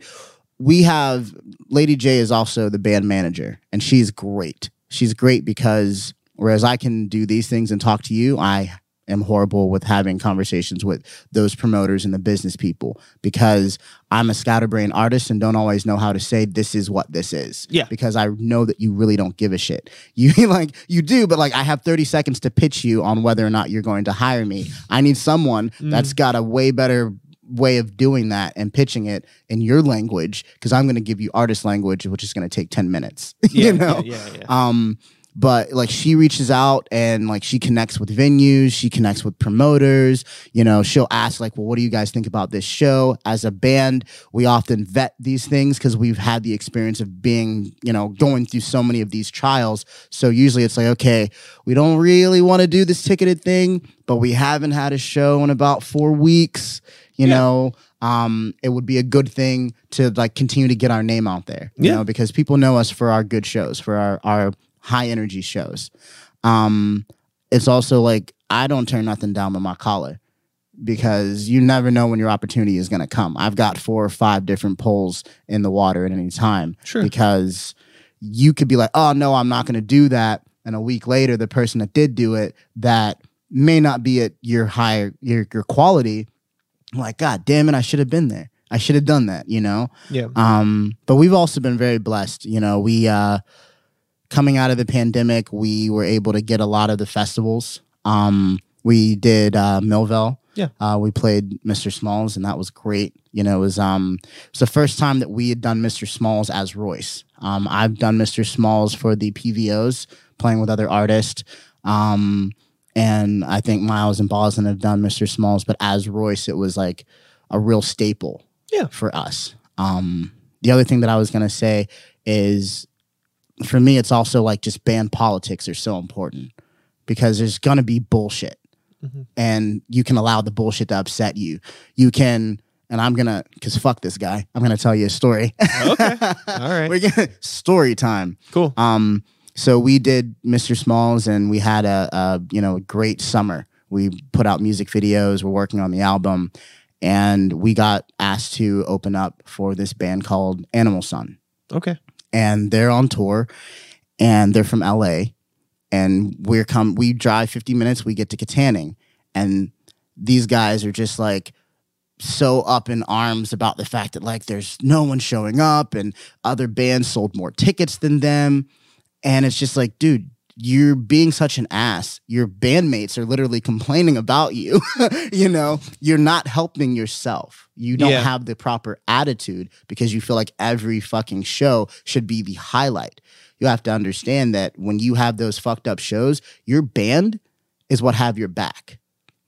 we have Lady J is also the band manager and she's great. She's great because whereas I can do these things and talk to you, I am horrible with having conversations with those promoters and the business people because I'm a scatterbrain artist and don't always know how to say this is what this is. Yeah. Because I know that you really don't give a shit. You like you do, but like I have 30 seconds to pitch you on whether or not you're going to hire me. I need someone Mm. that's got a way better way of doing that and pitching it in your language because I'm going to give you artist language which is going to take 10 minutes. yeah you know. yeah yeah. Um, but like she reaches out and like she connects with venues, she connects with promoters. You know, she'll ask like, "Well, what do you guys think about this show?" As a band, we often vet these things because we've had the experience of being, you know, going through so many of these trials. So usually it's like, okay, we don't really want to do this ticketed thing, but we haven't had a show in about four weeks. You Yeah. know, um, it would be a good thing to like continue to get our name out there. You Yeah. know, because people know us for our good shows, for our our high energy shows. Um, it's also like I don't turn nothing down with my collar because you never know when your opportunity is going to come. I've got four or five different poles in the water at any time Sure. because you could be like, oh no, I'm not going to do that, and a week later, the person that did do it that may not be at your higher your your quality. I'm like, God damn it, I should have been there. I should have done that, you know. yeah Um, but we've also been very blessed. You know, we uh, coming out of the pandemic, we were able to get a lot of the festivals. Um, we did uh, Millvale. Yeah. Uh, we played Mr. Smalls, and that was great. You know, it was um, it was the first time that we had done Mr. Smalls as Royce. Um, I've done Mr. Smalls for the PVOs, playing with other artists. Um, and I think Miles and Boslin have done Mr. Smalls, but as Royce, it was like a real staple Yeah. for us. Um, the other thing that I was gonna say is, for me, it's also like just band politics are so important because there's gonna be bullshit, Mhm. and you can allow the bullshit to upset you. You can, and I'm gonna, cause fuck this guy. I'm gonna tell you a story. Okay. All right. We're gonna story time. cool Um, so we did Mr. Smalls, and we had a, a you know a great summer. We put out music videos. We're working on the album, and we got asked to open up for this band called Animal Sun. Okay. And they're on tour and they're from LA. And we're come we drive 50 minutes, we get to Katanning. And these guys are just like so up in arms about the fact that like there's no one showing up and other bands sold more tickets than them. And it's just like, dude, you're being such an ass. Your bandmates are literally complaining about you. you know, you're not helping yourself. You don't Yeah. have the proper attitude because you feel like every fucking show should be the highlight. You have to understand that when you have those fucked up shows, your band is what have your back.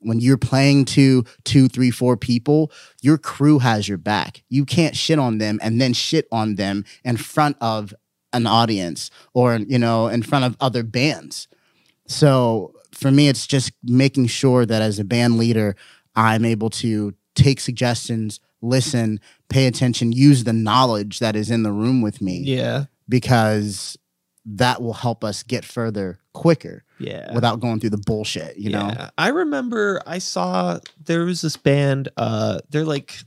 When you're playing to two, three, four people, your crew has your back. You can't shit on them and then shit on them in front of an audience or you know in front of other bands so for me it's just making sure that as a band leader i'm able to take suggestions listen pay attention use the knowledge that is in the room with me Yeah. because that will help us get further quicker Yeah. without going through the bullshit you know I remember I saw there was this band, uh, they're like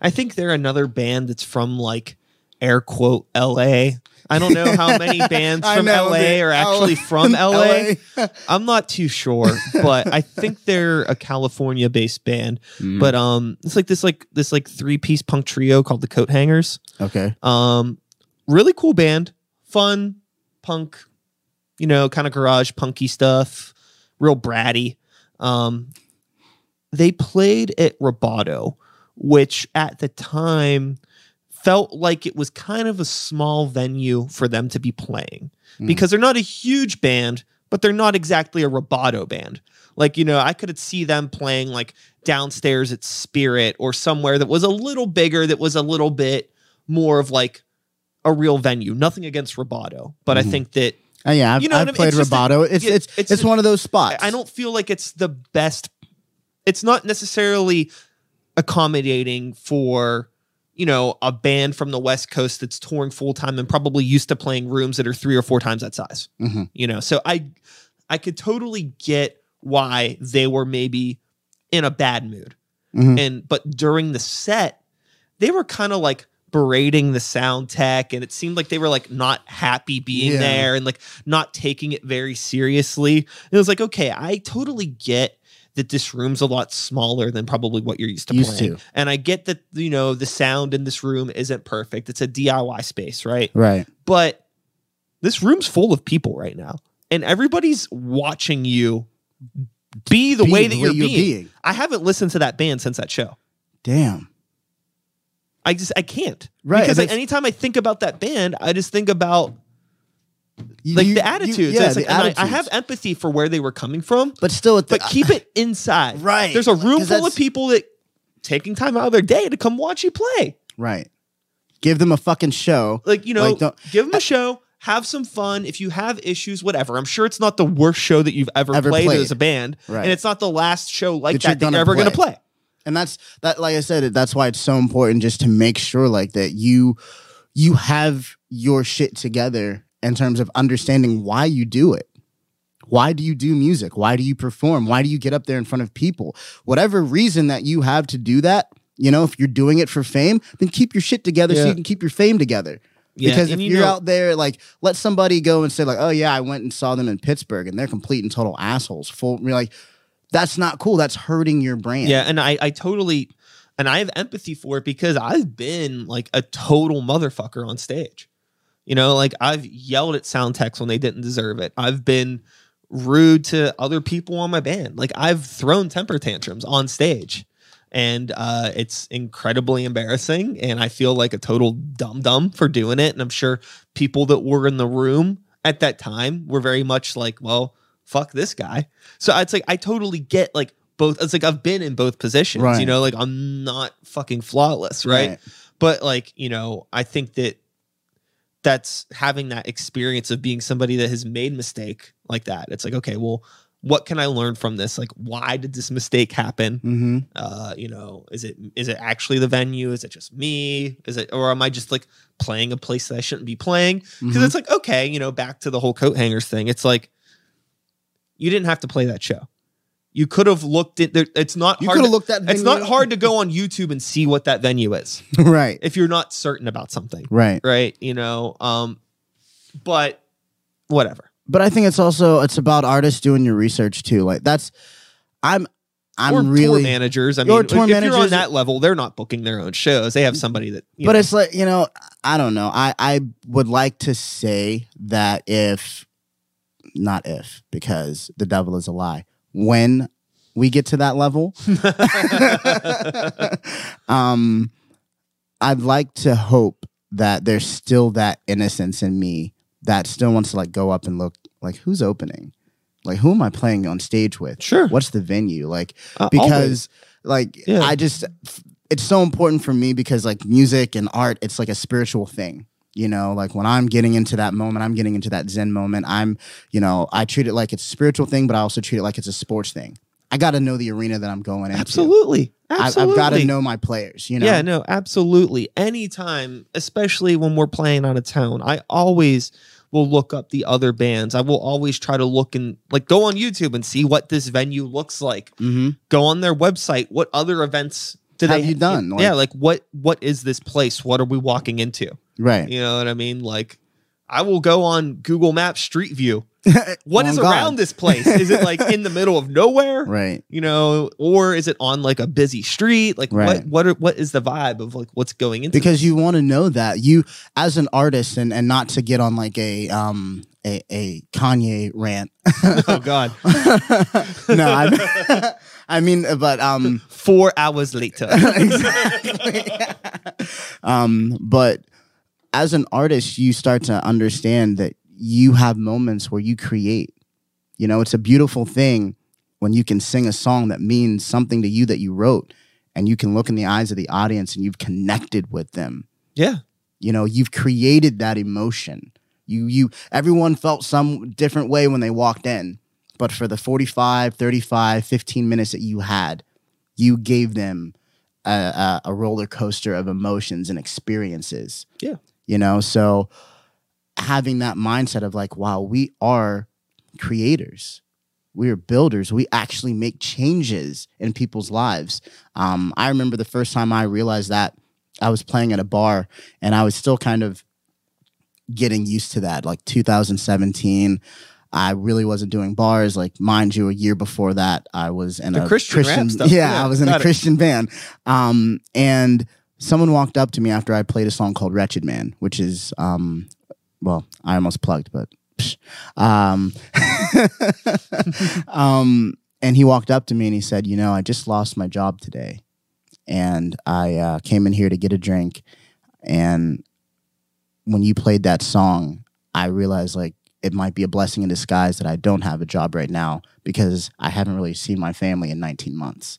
I think they're another band that's from like air quote LA. I don't know how many bands from know, LA are L- actually from LA. LA. I'm not too sure, but I think they're a California based band. Mm. But um it's like this like this like three piece punk trio called the Coathangers. okay Um, really cool band, fun punk, you know, kind of garage punky stuff, real bratty. Um, they played at Roboto, which at the time felt like it was kind of a small venue for them to be playing Mm. because they're not a huge band, but they're not exactly a Roboto band. Like, you know, I could see them playing like downstairs at Spirit or somewhere that was a little bigger, that was a little bit more of like a real venue. Nothing against Roboto, but I Mhm. think that Uh, yeah i've, You know I've what I mean? played It's roboto it's, yeah, it's it's it's one of those spots I don't feel like it's the best. It's not necessarily accommodating for you know a band from the West Coast that's touring full time and probably used to playing rooms that are three or four times that size. Mhm. You know, so I I could totally get why they were maybe in a bad mood, Mhm. and but during the set they were kind of like berating the sound tech and it seemed like they were like not happy being Yeah. there and like not taking it very seriously. And it was like, okay, I totally get that this room's a lot smaller than probably what you're used to Used playing. to. And I get that, you know, the sound in this room isn't perfect. It's a DIY space, right? right But this room's full of people right now. And everybody's watching you be the Be way that you're, being. being. I haven't listened to that band since that show. damn I just I can't. Right, Because like, anytime I think about that band, I just think about You- like the you- attitudes. yeah, like, I- I, have empathy for where they were coming from, but still, at the, but keep it inside. Right, There's a room full of people that taking time out of their day to come watch you play. right. Give them a fucking show. Like, you know, Like, give them a show, have some fun. If you have issues, whatever. I'm sure it's not the worst show that you've ever, Ever played, played. as a band. Right. And it's not the last show like That that, you're that you're gonna ever going to play. play. and that's that. Like I said, that's why it's so important just to make sure like that you you have your shit together in terms of understanding why you do it. Why do you do music? Why do you perform? Why do you get up there in front of people? Whatever reason that you have to do that, you know, if you're doing it for fame, then keep your shit together so you can keep your fame together. Yeah, because if you you're know- out there, like, let somebody go and say, like, oh yeah, I went and saw them in Pittsburgh and they're complete and total assholes. Full, you're like, that's not cool. That's hurting your brand. Yeah, and I, I totally, and I have empathy for it because I've been like a total motherfucker on stage. You know, like I've yelled at sound techs when they didn't deserve it. I've been rude to other people on my band. Like I've thrown temper tantrums on stage. And uh, it's incredibly embarrassing. And I feel like a total dum dum for doing it. And I'm sure people that were in the room at that time were very much like, well, fuck this guy. So it's like, I totally get like both. It's like I've been in both positions, you know, like I'm not fucking flawless, right? Right. But like, you know, I think that that's having that experience of being somebody that has made mistake like that. It's like, okay, well, what can I learn from this? Like, why did this mistake happen? Mm-hmm. Uh, you know, is it is it actually the venue? Is it just me? Is it or am I just like playing a place that I shouldn't be playing? Because Mhm. it's like, okay, you know, back to the whole Coathangers thing. It's like you didn't have to play that show. You could have looked at. there- It's not You hard. could to- have looked at. It's not hard to go on YouTube and see what that venue is right. if you're not certain about something, Right. right? You know, um, but whatever. But I think it's also it's about artists doing your research too. Like that's I'm I'm or really tour managers. I mean, if tour you're on that level, they're not booking their own shows. They have somebody that. But know, it's like you know i don't know i i would like to say that if not if because the devil is a lie when we get to that level um i'd like to hope that there's still that innocence in me that still wants to like go up and look like who's opening like who am i playing on stage with sure. what's the venue like Uh, always. because like Yeah. I just it's so important for me because like music and art it's like a spiritual thing. You know, like when I'm getting into that moment, I'm getting into that zen moment. I'm, you know, I treat it like it's a spiritual thing, but I also treat it like it's a sports thing. I got to know the arena that I'm going into. absolutely, I, absolutely. I've got to know my players. You know, Yeah, no, absolutely. Anytime, especially when we're playing on a town, I always will look up the other bands. I will always try to look and like go on YouTube and see what this venue looks like. hmm Go on their website. What other events did Have they you done? yeah, Like- like what what is this place? What are we walking into? right. You know what I mean? Like I will go on Google Maps Street View. What is Oh, is God. around this place? Is it like in the middle of nowhere? Right. you know, or is it on like a busy street? Like Right. what what are, what is the vibe of like what's going into because this? you want to know that you as an artist and and not to get on like a um a, a Kanye rant. oh god, no, I, I mean, but um, four hours later. exactly. um, but as an artist, you start to understand that you have moments where you create. You know, it's a beautiful thing when you can sing a song that means something to you that you wrote, and you can look in the eyes of the audience and you've connected with them. yeah, You know, you've created that emotion. You you everyone felt some different way when they walked in, but for the 45, 35, 15 minutes that you had, you gave them a, a, a roller coaster of emotions and experiences. Yeah. You know, so having that mindset of like, wow, we are creators. We are builders. We actually make changes in people's lives. Um, I remember the first time I realized that I was playing at a bar and I was still kind of getting used to that. Like 2017, I really wasn't doing bars. Like, mind you, a year before that, I was in The a Christian rap stuff. Yeah, Yeah, I was in a got it. Christian band. Um, and someone walked up to me after I played a song called Wretched Man, which is, um, well, I almost plugged, but. psh. Um, um, and he walked up to me and he said, You know, I just lost my job today. And I uh, came in here to get a drink. And when you played that song, I realized like it might be a blessing in disguise that I don't have a job right now because I haven't really seen my family in 19 months.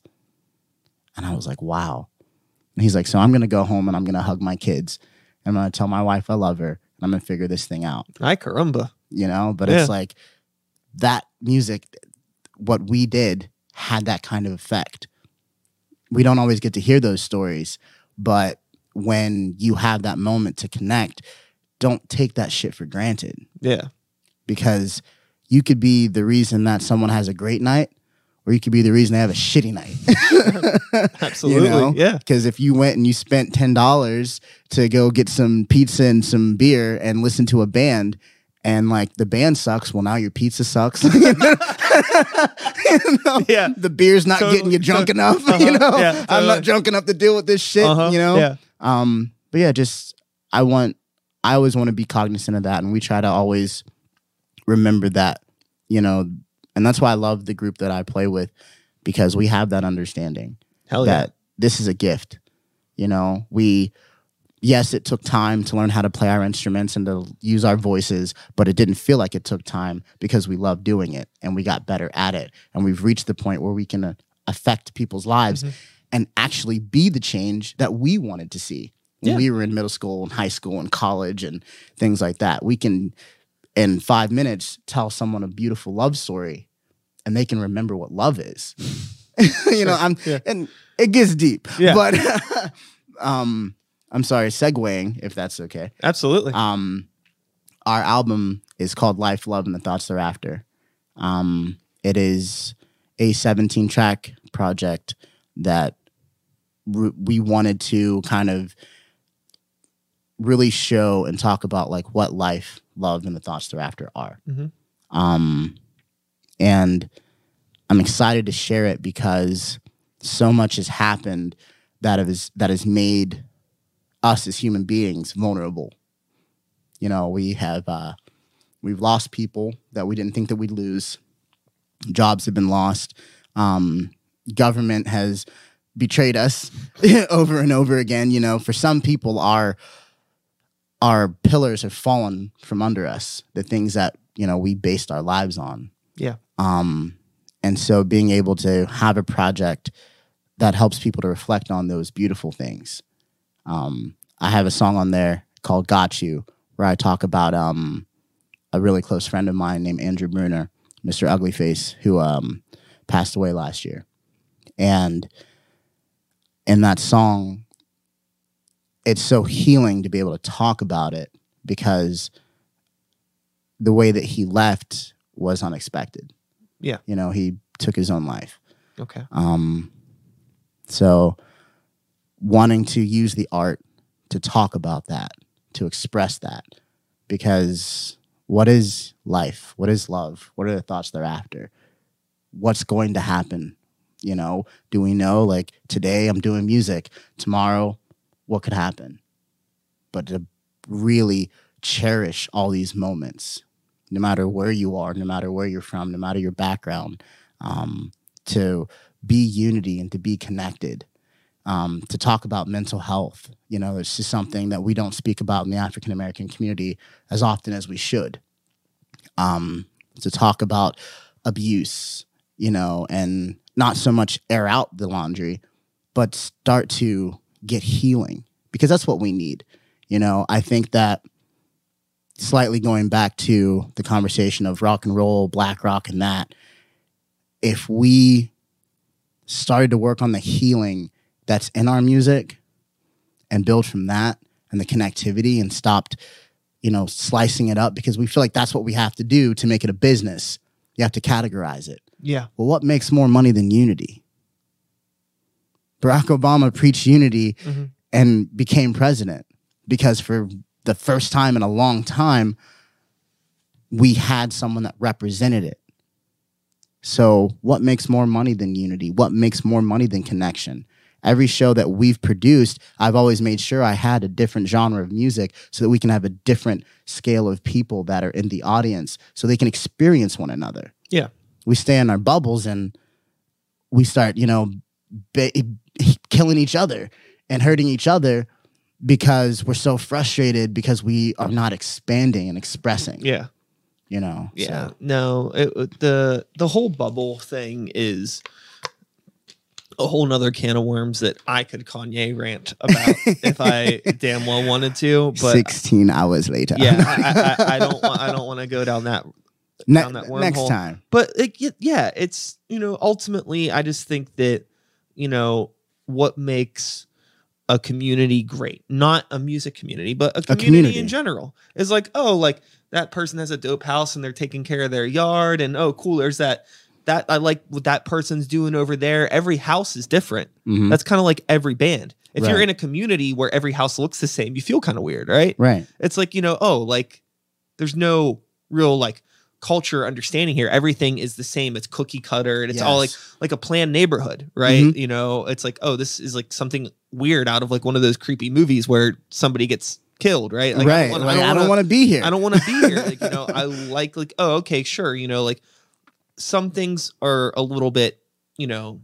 And I was like, wow. And he's like, so I'm going to go home and I'm going to hug my kids. And I'm going to tell my wife I love her. And I'm going to figure this thing out Ay caramba. you know but Yeah. it's like that music what we did had that kind of effect we don't always get to hear those stories but when you have that moment to connect don't take that shit for granted Yeah, because you could be the reason that someone has a great night or you could be the reason they have a shitty night absolutely. know? Yeah, because if you went and you spent $10 to go get some pizza and some beer and listen to a band and like the band sucks well now your pizza sucks You know? Yeah. the beer's not Totally. getting you drunk enough uh-huh. you know Yeah, i'm not drunk enough to deal with this shit Uh-huh. you know Yeah, um but yeah just i want i always want to be cognizant of that and we try to always remember that you know and that's why i love the group that i play with because we have that understanding hell yeah. that this is a gift. You know, we yes, it took time to learn how to play our instruments and to use our voices, but it didn't feel like it took time because we love doing it and we got better at it and we've reached the point where we can uh, affect people's lives Mhm. And actually be the change that we wanted to see when Yeah. we were in middle school and high school and college and things like that. We can in 5 minutes tell someone a beautiful love story and they can remember what love is. you know, I'm Yeah. and it gets deep. Yeah. But um I'm sorry, segueing, if that's okay. Absolutely. Um our album is called Life, Love, and the Thoughts Thereafter. Um it is a 17 track project that r- we wanted to kind of really show and talk about like what life, love, and the thoughts thereafter are. Mhm. Um, and I'm excited to share it because so much has happened that has that has made us as human beings vulnerable. You know, we have uh, we've lost people that we didn't think that we'd lose. Jobs have been lost. Um, government has betrayed us over and over again. You know, for some people, our our pillars have fallen from under us. The things that you know we based our lives on. Yeah. Um, and so being able to have a project that helps people to reflect on those beautiful things. Um, I have a song on there called "Got You," where I talk about um, a really close friend of mine named Andrew Bruner, Mr. Uglyface, who um, passed away last year. And in that song, it's so healing to be able to talk about it because the way that he left was unexpected. Yeah. You know, he took his own life. Okay. Um, so wanting to use the art to talk about that, to express that, because what is life? What is love? What are the thoughts thereafter? What's going to happen? You know, do we know like today I'm doing music, tomorrow what could happen? But to really cherish all these moments, no matter where you are, no matter where you're from, no matter your background, um, to be unity and to be connected. Um, to talk about mental health, you know, it's just something that we don't speak about in the African American community as often as we should. Um, to talk about abuse, you know, and not so much air out the laundry, but start to get healing because that's what we need. You know, I think that slightly going back to the conversation of rock and roll, black rock, and that, if we started to work on the healing that's in our music and build from that and the connectivity and stopped, you know, slicing it up because we feel like that's what we have to do to make it a business. You have to categorize it. Yeah. Well, what makes more money than unity? Barack Obama preached unity Mhm. and became president because for the first time in a long time, we had someone that represented it. So, what makes more money than unity? What makes more money than connection? Every show that we've produced, I've always made sure I had a different genre of music so that we can have a different scale of people that are in the audience so they can experience one another. Yeah. We stay in our bubbles and we start, you know, ba- killing each other and hurting each other because we're so frustrated because we are not expanding and expressing. Yeah. You know. Yeah, So, no, it, the the whole bubble thing is a whole nother can of worms that I could Kanye rant about if I damn well wanted to. But sixteen hours later. yeah, I, I, I don't want I don't want to go down that. Ne- down that next time. But it, yeah, it's you know ultimately I just think that you know what makes a community great, not a music community, but a community, community. in general, is like oh like that person has a dope house and they're taking care of their yard and oh cool there's that that I like what that person's doing over there. Every house is different. Mhm. That's kind of like every band. If you're in a community where every house looks the same, you feel kind of weird, right? Right. It's like, you know, oh, like there's no real like culture understanding here. Everything is the same. It's cookie cutter and it's all like like a planned neighborhood, right? Mhm. You know, it's like, oh, this is like something weird out of like one of those creepy movies where somebody gets killed, right? Like, right. I don't, want to be here. I don't want to be here. Like, you know, I like like, oh, okay, sure. You know, like some things are a little bit, you know,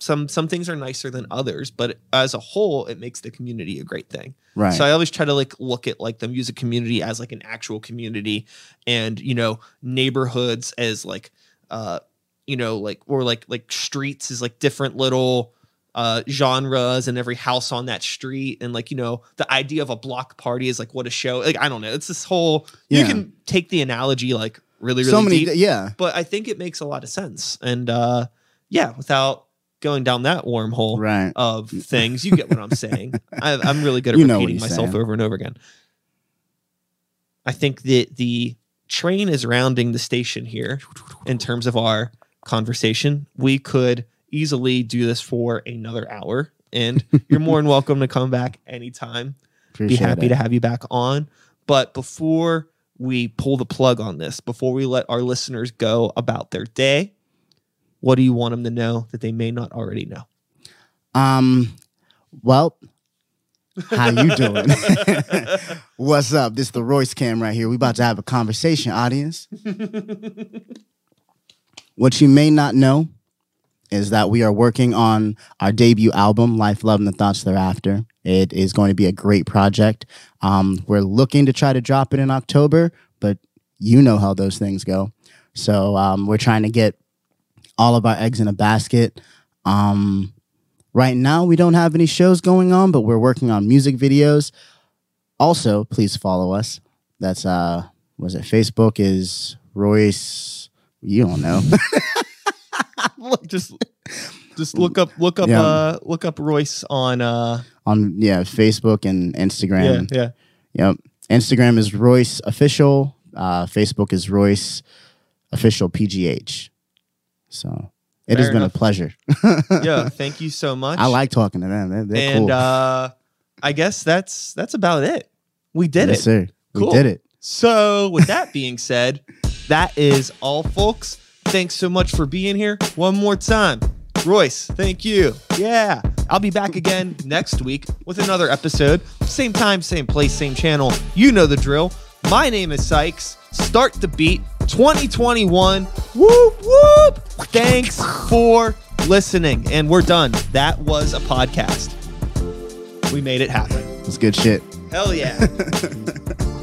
some some things are nicer than others, but as a whole, it makes the community a great thing. right. So I always try to like look at like the music community as like an actual community and you know neighborhoods as like uh you know like or like like streets is like different little uh genres and every house on that street and like you know the idea of a block party is like what a show like I don't know it's this whole you can take the analogy like really really so many. deep Yeah. but I think it makes a lot of sense and uh yeah without going down that wormhole Right. of things. You get what I'm saying. I, I'm really good at You repeating myself saying. over and over again. I think that the train is rounding the station here in terms of our conversation. We could easily do this for another hour, and you're more than welcome to come back anytime. Be happy it. to have you back on. But before we pull the plug on this, before we let our listeners go about their day, what do you want them to know that they may not already know? Um, well, how you doing? What's up? This is the Royce Cam right here. We about to have a conversation, audience. what you may not know is that we are working on our debut album, Life, Love, and the Thoughts Thereafter. It is going to be a great project. Um, we're looking to try to drop it in October, but you know how those things go. So um, we're trying to get all of our eggs in a basket. Um, Right now, we don't have any shows going on, but we're working on music videos. Also, please follow us. That's uh, was it? Facebook is Royce. You don't know. look, just just look up look up Yeah. uh look up Royce on uh on yeah, Facebook and Instagram. yeah, yeah. Yep. Instagram is Royce official. Uh, Facebook is Royce official PGH. So it has been enough. a pleasure. Yeah, thank you so much. I like talking to them. They're, they're and cool. uh I guess that's that's about it. We did yes, it. sir. Cool. We did it. So, with that being said, that is all, folks. Thanks so much for being here. One more time. Royce, thank you. Yeah. I'll be back again next week with another episode. Same time, same place, same channel. You know the drill. My name is Sykes. Start the beat 2021. Whoop, whoop. Thanks for listening. And we're done. That was a podcast. We made it happen. It's good shit. Hell yeah.